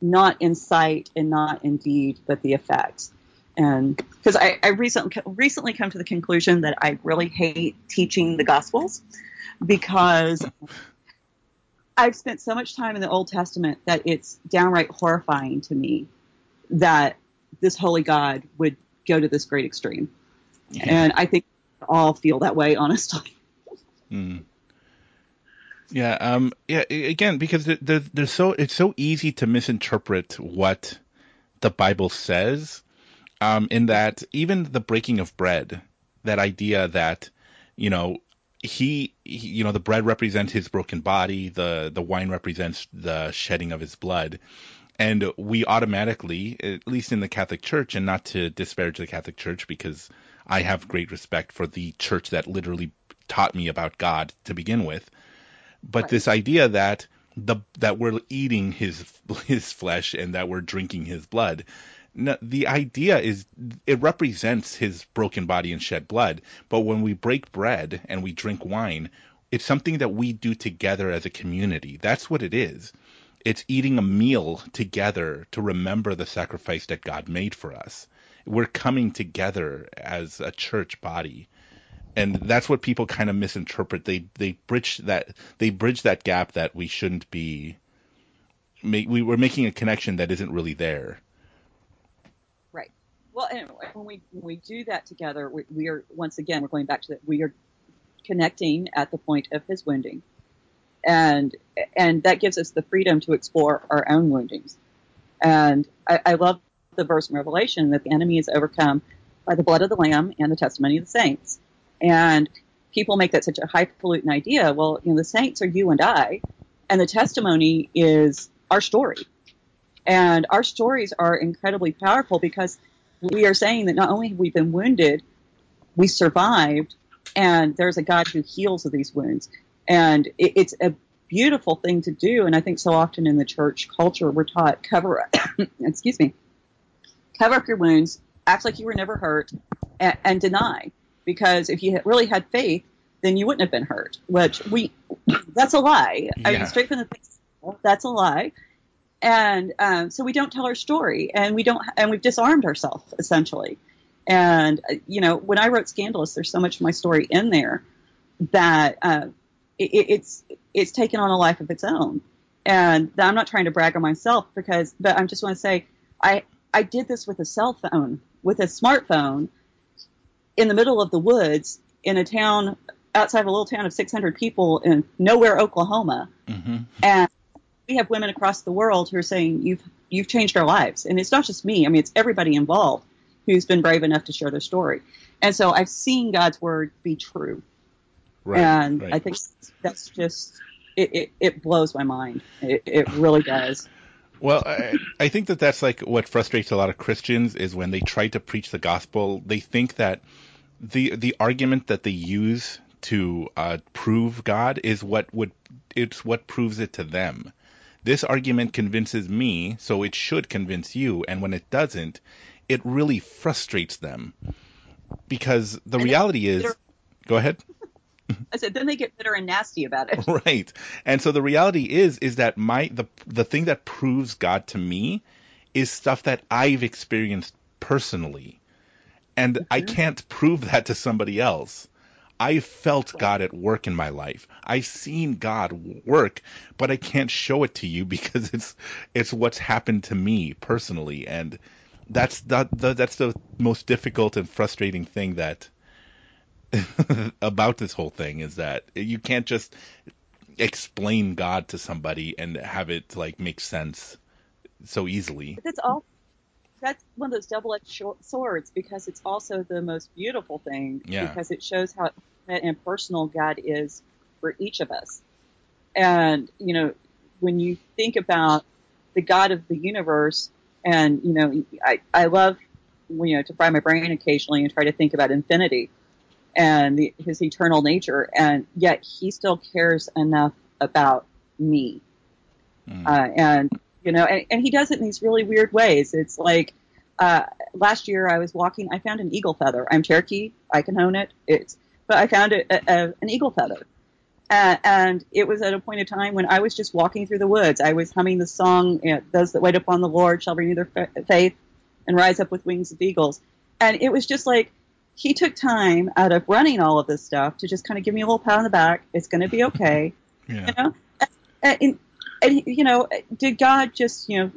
not in sight and not in deed, but the effect. And because I, I recently, recently come to the conclusion that I really hate teaching the gospels because I've spent so much time in the Old Testament that it's downright horrifying to me that this holy God would go to this great extreme. Yeah. And I think we all feel that way, honestly. Mm. Yeah. Um. Yeah. Again, because there- there- there's so it's so easy to misinterpret what the Bible says. Um. In that, even the breaking of bread, that idea that, you know, he, he you know, the bread represents his broken body, the the wine represents the shedding of his blood. And we automatically, at least in the Catholic Church, and not to disparage the Catholic Church because I have great respect for the church that literally taught me about God to begin with. But Right. this idea that the that we're eating his his flesh and that we're drinking his blood. No, the idea is it represents his broken body and shed blood. But when we break bread and we drink wine, it's something that we do together as a community. That's what it is. It's eating a meal together to remember the sacrifice that God made for us. We're coming together as a church body and that's what people kind of misinterpret. They they bridge that they bridge that gap that we shouldn't be. Make, we were making a connection that isn't really there. Right. Well, and when we when we do that together, we, we are once again we're going back to that we are connecting at the point of his wounding, and and that gives us the freedom to explore our own woundings. And I, I love the verse in Revelation that the enemy is overcome by the blood of the Lamb and the testimony of the saints. And people make that such a highfalutin idea. Well, you know, the saints are you and I, and the testimony is our story. And our stories are incredibly powerful because we are saying that not only have we been wounded, we survived, and there's a God who heals of these wounds. And it, it's a beautiful thing to do. And I think so often in the church culture, we're taught cover, up, excuse me, cover up your wounds, act like you were never hurt, and, and deny. Because if you really had faith, then you wouldn't have been hurt. Which we, that's a lie. I mean, straight from the face, that's a lie. And um, so we don't tell our story, and we don't, and we've disarmed ourselves essentially. And uh, you know, when I wrote Scandalous, there's so much of my story in there that uh, it- it's it's taken on a life of its own. And I'm not trying to brag on myself because, but I just want to say, I I did this with a cell phone, with a smartphone, in the middle of the woods in a town outside of a little town of 600 people in nowhere, Oklahoma. Hmm and we have women across the world who are saying you've you've changed our lives. And it's not just me. I mean it's everybody involved who's been brave enough to share their story. And so i've seen god's word be true. Right. and right. i think that's just it, it, it blows my mind. It, it really does Well, I, I think that that's like what frustrates a lot of Christians is when they try to preach the gospel, they think that the the argument that they use to uh, prove God is what would it's what proves it to them. This argument convinces me, so it should convince you, and when it doesn't, it really frustrates them because the And reality is. Go ahead. I said then they get bitter and nasty about it. Right. And so the reality is is that my the the thing that proves god to me is stuff that i've experienced personally. And i mm-hmm. can't prove that to somebody else. I felt god at work in my life. I've seen god work but i can't show it to you because it's it's what's happened to me personally. And that's the, the that's the most difficult and frustrating thing that about this whole thing is that you can't just explain God to somebody and have it like make sense so easily. But that's all. That's one of those double-edged swords because it's also the most beautiful thing Yeah. because it shows how and personal God is for each of us. And you know, when you think about the God of the universe, and you know, I I love you know to fry my brain occasionally and try to think about infinity and the, his eternal nature, and yet he still cares enough about me Mm. uh, and you know, and, and he does it in these really weird ways. It's like uh, last year I was walking, I found an eagle feather. I'm Cherokee, I can own it. It's but I found a, a, an eagle feather, uh, and it was at a point in time when I was just walking through the woods. I was humming the song, you know, "Those that wait upon the Lord shall renew their fa- faith and rise up with wings of eagles," and it was just like. He took time out of running all of this stuff to just kind of give me a little pat on the back. It's going to be okay. Yeah. you know? And, and, and you know did god just you know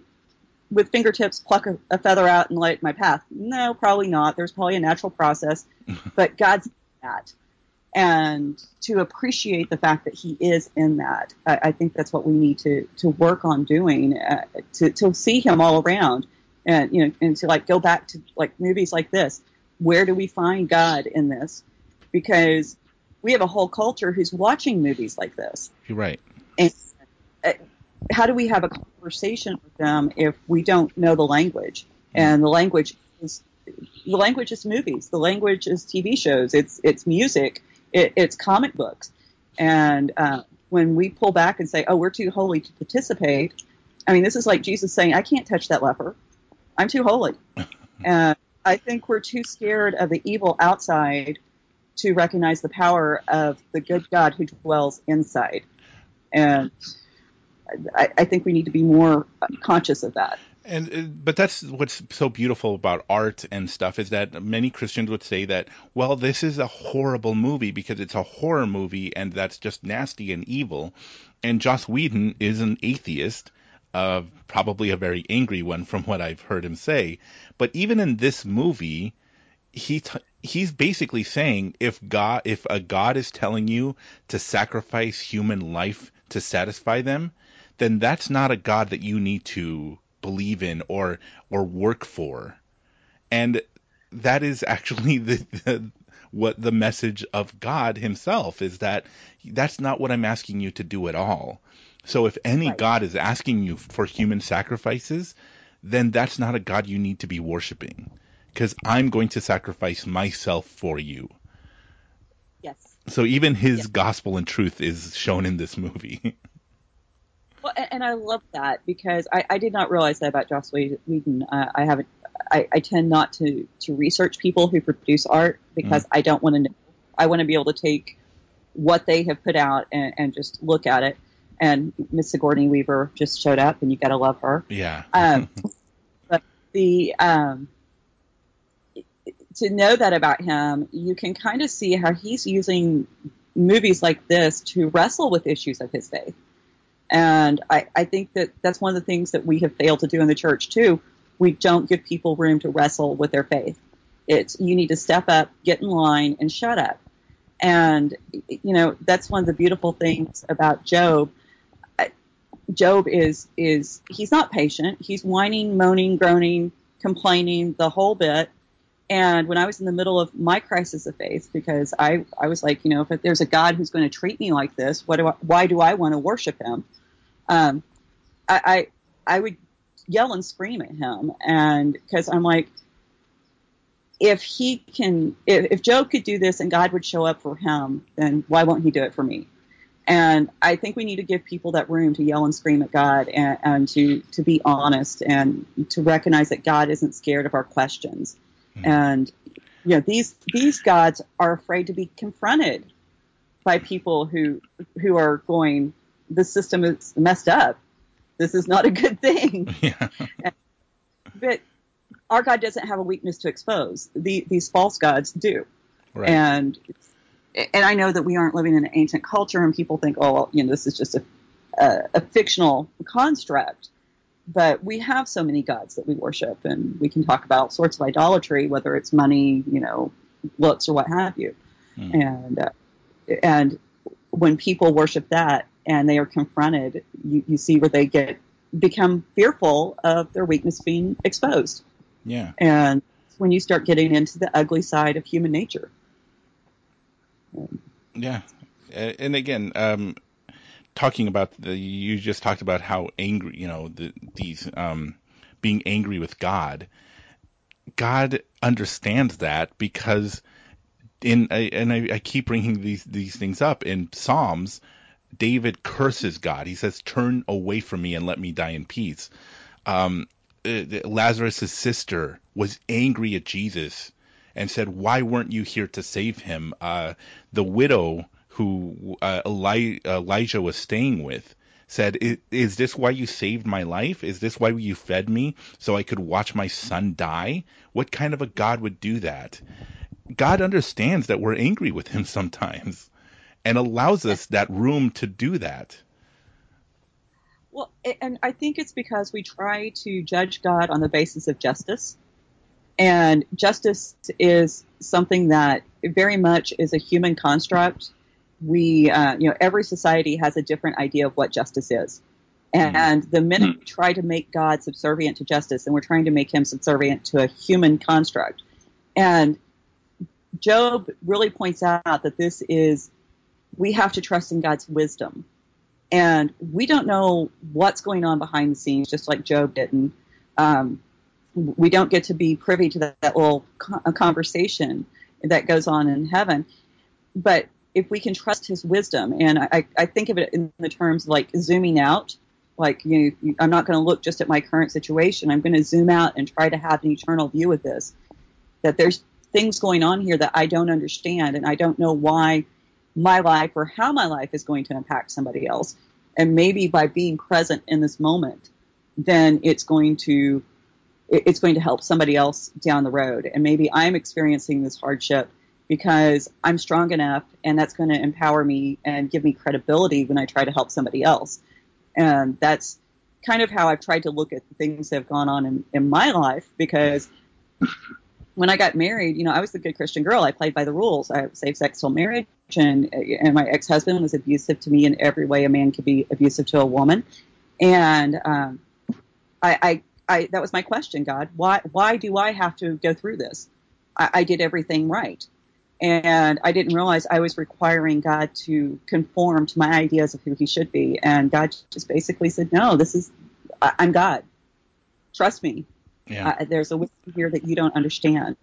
with fingertips pluck a, a feather out and light my path? No probably not. There's probably a natural process. But god's in that. And to appreciate the fact that he is in that i, I think that's what we need to to work on doing uh, to, to see him all around. And you know and to like go back to like movies like this where do we find god in this because we have a whole culture who's watching movies like this You're right. and uh, how do we have a conversation with them if we don't know the language? And the language is the language is movies. The language is TV shows. It's it's music. It, it's comic books. And uh, when we pull back and say, "Oh, we're too holy to participate," I mean, this is like Jesus saying, "I can't touch that leper. I'm too holy." and I think we're too scared of the evil outside to recognize the power of the good God who dwells inside. And I, I think we need to be more conscious of that. And uh, but that's what's so beautiful about art and stuff is that many Christians would say that well this is a horrible movie because it's a horror movie and that's just nasty and evil. And Joss Whedon is an atheist, uh, probably a very angry one from what I've heard him say. But even in this movie, he t- he's basically saying if God if a God is telling you to sacrifice human life to satisfy them, then that's not a God that you need to believe in or or work for. And that is actually the, the what the message of God himself is that that's not what I'm asking you to do at all. So if any Right. God is asking you for human sacrifices, then that's not a God you need to be worshiping because I'm going to sacrifice myself for you. Yes. So even his gospel and truth is shown in this movie. Well, and, I love that because I, I did not realize that about Joss Whedon. Uh, I haven't. I, I tend not to to research people who produce art because I don't want to know. I want to be able to take what they have put out and, and just look at it. And Miss Sigourney Weaver just showed up, and you got to love her. yeah. Um, but the um, to know that about him, you can kind of see how he's using movies like this to wrestle with issues of his faith. And I, I think that that's one of the things that we have failed to do in the church too. We don't give people room to wrestle with their faith. It's you need to step up, get in line, and shut up. And you know that's one of the beautiful things about Job. Job is is he's not patient. He's whining, moaning, groaning, complaining the whole bit. And when I was in the middle of my crisis of faith, because I, I was like, you know, if there's a God who's going to treat me like this, what do I, why do I want to worship him? Um, I, I, I would yell and scream at him. And cause I'm like, if he can, if, if Job could do this and God would show up for him, then why won't he do it for me? And I think we need to give people that room to yell and scream at God and, and to, to be honest and to recognize that God isn't scared of our questions. Hmm. And you know, these these gods are afraid to be confronted by people who who are going, the system is messed up. This is not a good thing. Yeah. But our God doesn't have a weakness to expose. The, these false gods do. Right. And and I know that we aren't living in an ancient culture, and people think, oh, well, you know, this is just a a, a fictional construct. but we have so many gods that we worship, and we can talk about sorts of idolatry, whether it's money, you know, looks, or what have you. Hmm. And uh, and when people worship that and they are confronted, you, you see where they get become fearful of their weakness being exposed. Yeah. And when you start getting into the ugly side of human nature. Yeah. And again, um, talking about the, you just talked about how angry, you know, the, these, um, being angry with God. God understands that because in, and I, I keep bringing these, these things up in Psalms, David curses God. He says, turn away from me and let me die in peace. Um, Lazarus' sister was angry at Jesus and said, "Why weren't you here to save him?" Uh, the widow who uh, Eli- Elijah was staying with said, "I- "Is this why you saved my life? Is this why you fed me so I could watch my son die? What kind of a God would do that?" God understands that we're angry with him sometimes and allows us that room to do that. Well, and I think it's because we try to judge God on the basis of justice. And justice is something that very much is a human construct. We, uh, you know, every society has a different idea of what justice is. And the minute we try to make God subservient to justice, and we're trying to make him subservient to a human construct. And Job really points out that this is, we have to trust in God's wisdom and we don't know what's going on behind the scenes, just like Job didn't. Um, we don't get to be privy to that, that uh, little conversation that goes on in heaven. But if we can trust His wisdom, and I, I think of it in the terms like zooming out, like you, you I'm not going to look just at my current situation. I'm going to zoom out and try to have an eternal view of this. That there's things going on here that I don't understand, and I don't know why my life or how my life is going to impact somebody else. And maybe by being present in this moment, then it's going to it's going to help somebody else down the road. And maybe I'm experiencing this hardship because I'm strong enough, and that's going to empower me and give me credibility when I try to help somebody else. And that's kind of how I've tried to look at the things that have gone on in, in my life because when I got married, you know, I was the good Christian girl. I played by the rules. I same sex till marriage, and and my ex husband was abusive to me in every way a man could be abusive to a woman. And um, I, I, I, that was my question, God. Why, why do I have to go through this? I, I did everything right, and I didn't realize I was requiring God to conform to my ideas of who He should be. And God just basically said, "No, this is, I, I'm God. Trust me. Yeah. Uh, there's a wisdom here that you don't understand."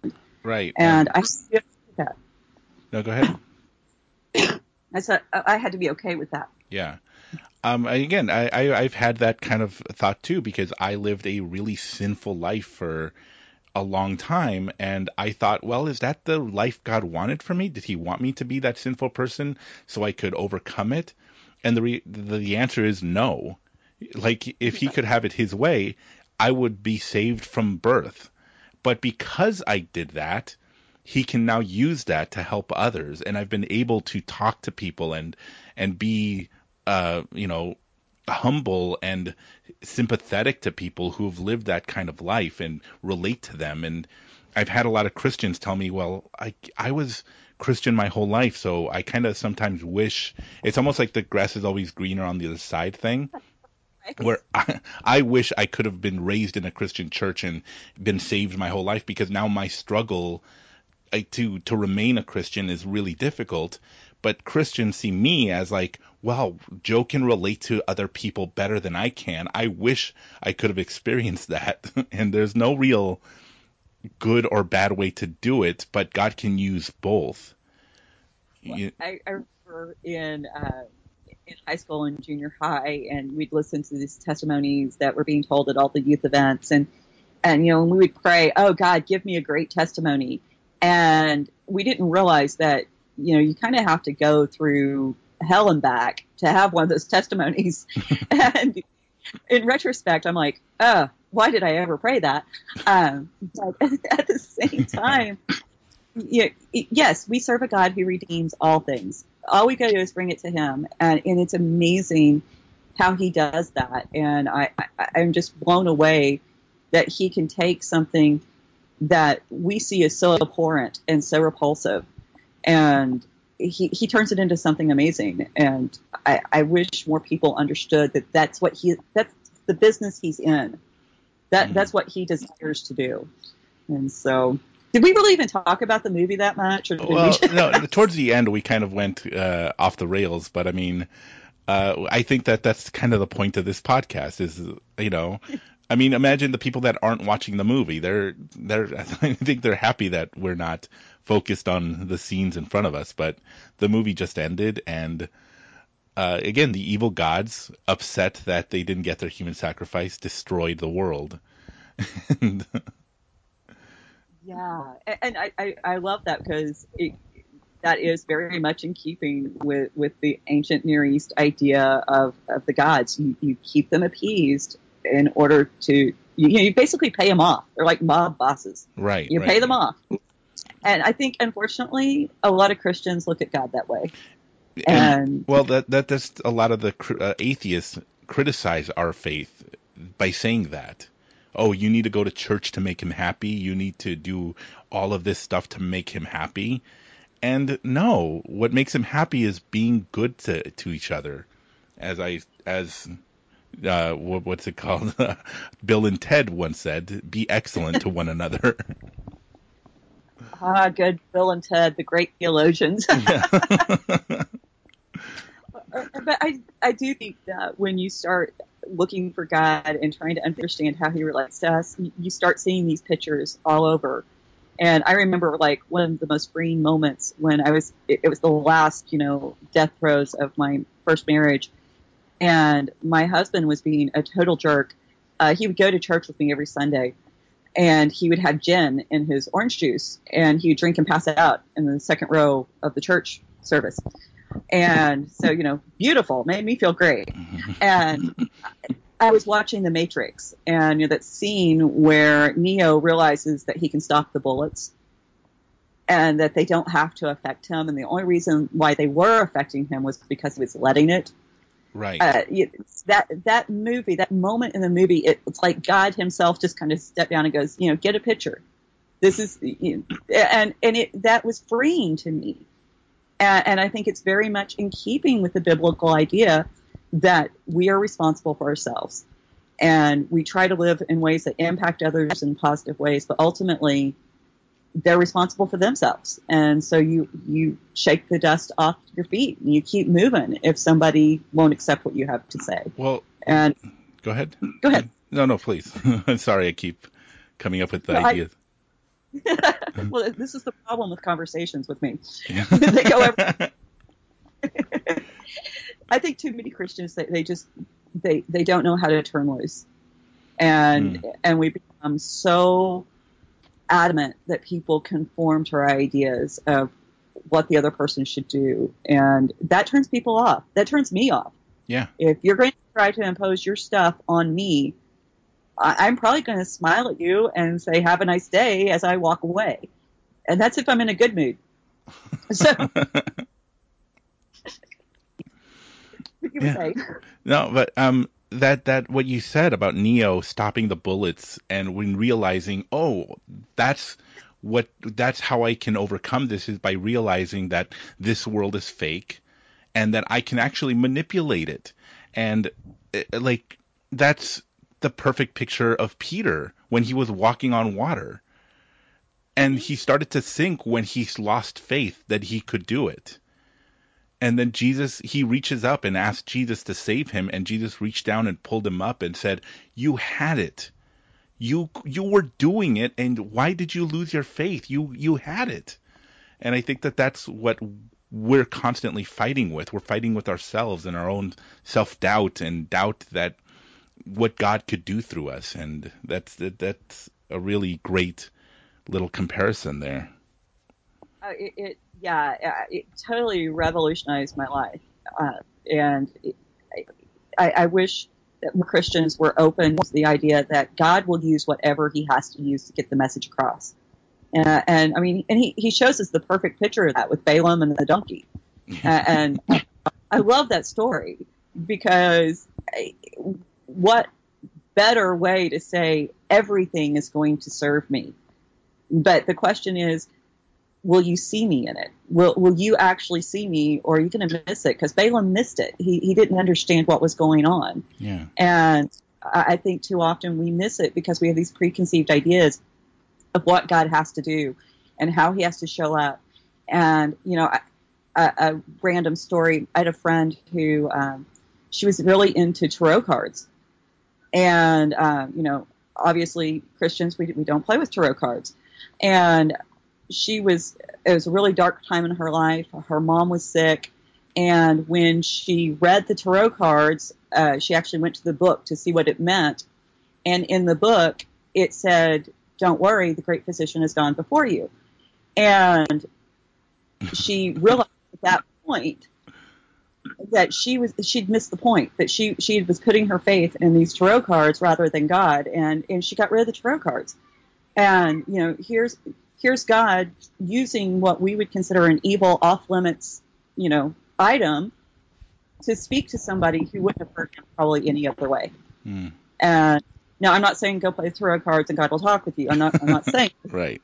right. And Um, I that. no, go ahead. I said I had to be okay with that. Yeah. Um, again, I, I, I've had that kind of thought too because I lived a really sinful life for a long time, and I thought, well, is that the life God wanted for me? Did He want me to be that sinful person so I could overcome it? And the re- the, the answer is no. Like if He could have it His way, I would be saved from birth. But because I did that, he can now use that to help others and i've been able to talk to people and and be uh you know humble and sympathetic to people who've lived that kind of life and relate to them and i've had a lot of christians tell me well i i was christian my whole life so i kind of sometimes wish it's almost like the grass is always greener on the other side thing where I, I wish I could have been raised in a Christian church and been saved my whole life because now my struggle to to remain a Christian is really difficult. But Christians see me as like, wow, Joe can relate to other people better than I can. I wish I could have experienced that. and there's no real good or bad way to do it, but God can use both. You- I, I remember in uh, in high school and junior high, and we'd listen to these testimonies that were being told at all the youth events, and and you know, and we would pray, "Oh God, give me a great testimony," and we didn't realize that you know you kind of have to go through hell and back to have one of those testimonies, and in retrospect, I'm like, "Oh, why did I ever pray that?" Um, but at the same time yeah, yes, we serve a God who redeems all things. All we got to do is bring it to Him, and, and it's amazing how he does that, and I, I I'm just blown away that he can take something that we see as so abhorrent and so repulsive, and he, he turns it into something amazing. And I, I wish more people understood that that's what he that's the business he's in. That Mhm. that's what he desires to do. And so, did we really even talk about the movie that much? Or Well, we no, towards the end we kind of went uh, off the rails, but I mean, uh, I think that that's kind of the point of this podcast is, you know, I mean, imagine the people that aren't watching the movie. They're they're I think they're happy that we're not focused on the scenes in front of us, but the movie just ended and uh, again, the evil gods, upset that they didn't get their human sacrifice, destroyed the world. And- Yeah, and I, I, I love that because it, that is very much in keeping with, with the ancient Near East idea of, of the gods. You, you keep them appeased in order to, you, you basically pay them off. They're like mob bosses. right. You right. pay them off. And I think, unfortunately, a lot of Christians look at God that way. And Well, that that that's a lot of the uh, atheists criticize our faith by saying that. Oh, you need to go to church to make him happy. You need to do all of this stuff to make him happy. And no, what makes him happy is being good to to each other. As I as uh, what, what's it called? Bill and Ted once said, "Be excellent to one another." ah, good Bill and Ted, the great theologians. but I, I do think that when you start looking for God and trying to understand how He relates to us, you, start seeing these pictures all over. And I remember like one of the most freeing moments when I was, it, it was the last, you know, death throes of my first marriage. And my husband was being a total jerk. Uh, he would go to church with me every Sunday and he would have gin in his orange juice and he would drink and pass it out in the second row of the church service. And so, you know, beautiful, made me feel great. And I was watching The Matrix and you know, that scene where Neo realizes that he can stop the bullets and that they don't have to affect him. And the only reason why they were affecting him was because he was letting it right. uh, that that movie, that moment in the movie, it, it's like God Himself just kind of stepped down and goes, you know, get a picture. This is, you know, and and it that was freeing to me, and, and I think it's very much in keeping with the biblical idea that we are responsible for ourselves, and we try to live in ways that impact others in positive ways, but ultimately they're responsible for themselves. And so you, you shake the dust off your feet and you keep moving if somebody won't accept what you have to say. well, And go ahead. go ahead. No, no, please. I'm sorry. I keep coming up with the No, I- ideas. well, this is the problem with conversations with me. Yeah. they go every, I think too many Christians, they, they just, they, they don't know how to turn loose. And, hmm. and we become so adamant that people conform to our ideas of what the other person should do. And that turns people off. That turns me off. yeah. if you're going to try to impose your stuff on me, I- I'm probably going to smile at you and say, have a nice day as I walk away. And that's if I'm in a good mood. So, you Yeah. No, but um, that that what you said about Neo stopping the bullets and when realizing, oh, that's what that's how I can overcome this is by realizing that this world is fake and that I can actually manipulate it. And uh, like that's the perfect picture of Peter when he was walking on water. And he started to sink when he lost faith that he could do it. And then Jesus, he reaches up and asks Jesus to save him, and Jesus reached down and pulled him up and said, "You had it. You you were doing it, and why did you lose your faith? You you had it." And I think that that's what we're constantly fighting with. We're fighting with ourselves and our own self doubt and doubt that what God could do through us, and that's that, that's a really great little comparison there. Uh, it, it, yeah, uh, it totally revolutionized my life. Uh, and it, I, I wish that Christians were open to the idea that God will use whatever he has to use to get the message across. Uh, and I mean, and he, he shows us the perfect picture of that with Balaam and the donkey. Uh, and I love that story because what better way to say everything is going to serve me? But the question is, will you see me in it? Will Will you actually see me, or are you going to miss it? Because Balaam missed it. He he didn't understand what was going on. Yeah. And I think too often we miss it because we have these preconceived ideas of what God has to do and how He has to show up. And you know, a, a random story. I had a friend who um, she was really into tarot cards, and um, you know, obviously Christians we we don't play with tarot cards, and she was it was a really dark time in her life. Her mom was sick, and when she read the tarot cards, uh, she actually went to the book to see what it meant. And in the book, it said, "Don't worry, the great physician has gone before you." And she realized at that point that she was she'd missed the point that she she was putting her faith in these tarot cards rather than God, and and she got rid of the tarot cards. And you know, here's here's God using what we would consider an evil, off limits, you know, item to speak to somebody who wouldn't have heard him probably any other way. Mm. And now I'm not saying go play tarot cards and God will talk with you. I'm not I'm not saying Right.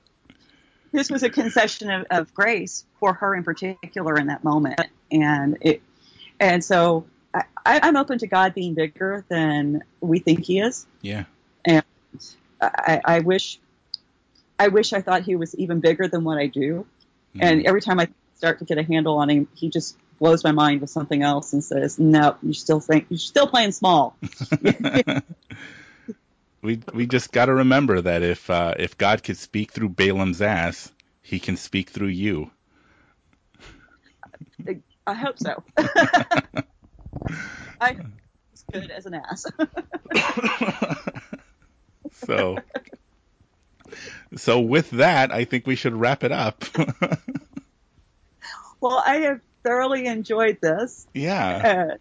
this was a concession of, of grace for her in particular in that moment. And it and so I, I'm open to God being bigger than we think he is. Yeah. And I, I wish I wish I thought he was even bigger than what I do. Mm. And every time I start to get a handle on him, he just blows my mind with something else and says, "No, you still think you're still playing small." we we just got to remember that if uh, if God could speak through Balaam's ass, He can speak through you. I hope so. I hope he's good as an ass. so so with that, I think we should wrap it up. well, I have thoroughly enjoyed this. yeah.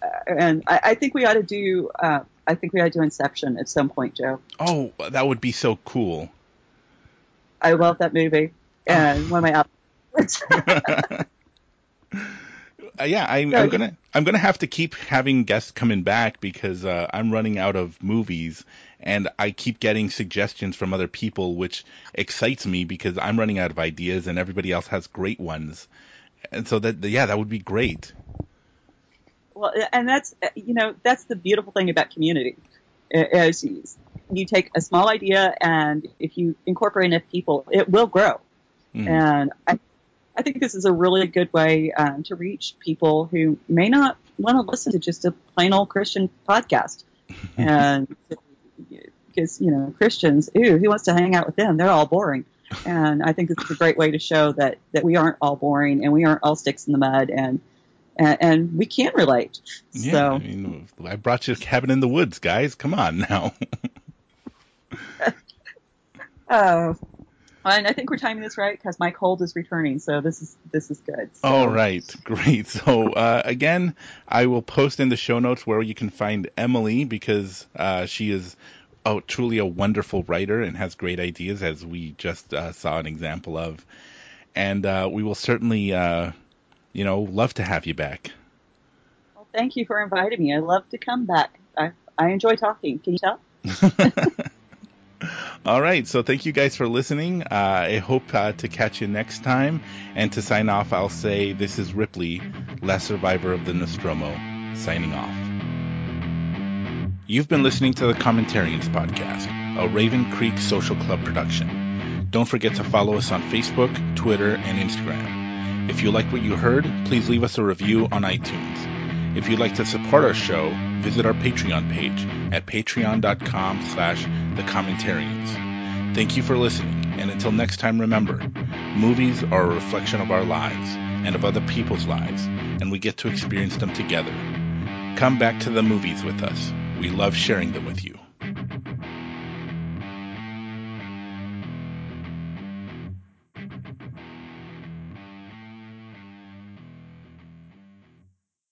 Uh, and I, I think we ought to do. Uh, I think we ought to do Inception at some point, Joe. Oh, that would be so cool. I love that movie, and one of my favorites. Uh, yeah, I, I'm gonna I'm gonna have to keep having guests coming back because uh, I'm running out of movies, and I keep getting suggestions from other people, which excites me because I'm running out of ideas, and everybody else has great ones, and so that yeah, that would be great. Well, and that's you know that's the beautiful thing about community, is you take a small idea and if you incorporate enough people, it will grow. Mhm. And I, I think this is a really good way um, to reach people who may not want to listen to just a plain old Christian podcast. and because you know Christians, ooh, who wants to hang out with them? They're all boring. And I think this is a great way to show that that we aren't all boring and we aren't all sticks in the mud and and, and we can relate. Yeah, So I mean, I brought you a Cabin in the Woods, guys. Come on now. Oh, and I think we're timing this right because my cold is returning, so this is this is good. So, All right, great. So uh, again, I will post in the show notes where you can find Emily because uh, she is oh, truly a wonderful writer and has great ideas, as we just uh, saw an example of. And uh, we will certainly, uh, you know, love to have you back. Well, thank you for inviting me. I love to come back. I I enjoy talking. Can you tell? All right, so thank you guys for listening. Uh, I hope uh, to catch you next time. And to sign off, I'll say this is Ripley, last survivor of the Nostromo, signing off. You've been listening to the Commentarians Podcast, a Raven Creek Social Club production. Don't forget to follow us on Facebook, Twitter, and Instagram. If you like what you heard, please leave us a review on iTunes. If you'd like to support our show, visit our Patreon page at patreon.com slash thecommentarians. Thank you for listening, and until next time remember, movies are a reflection of our lives and of other people's lives, and we get to experience them together. Come back to the movies with us. We love sharing them with you.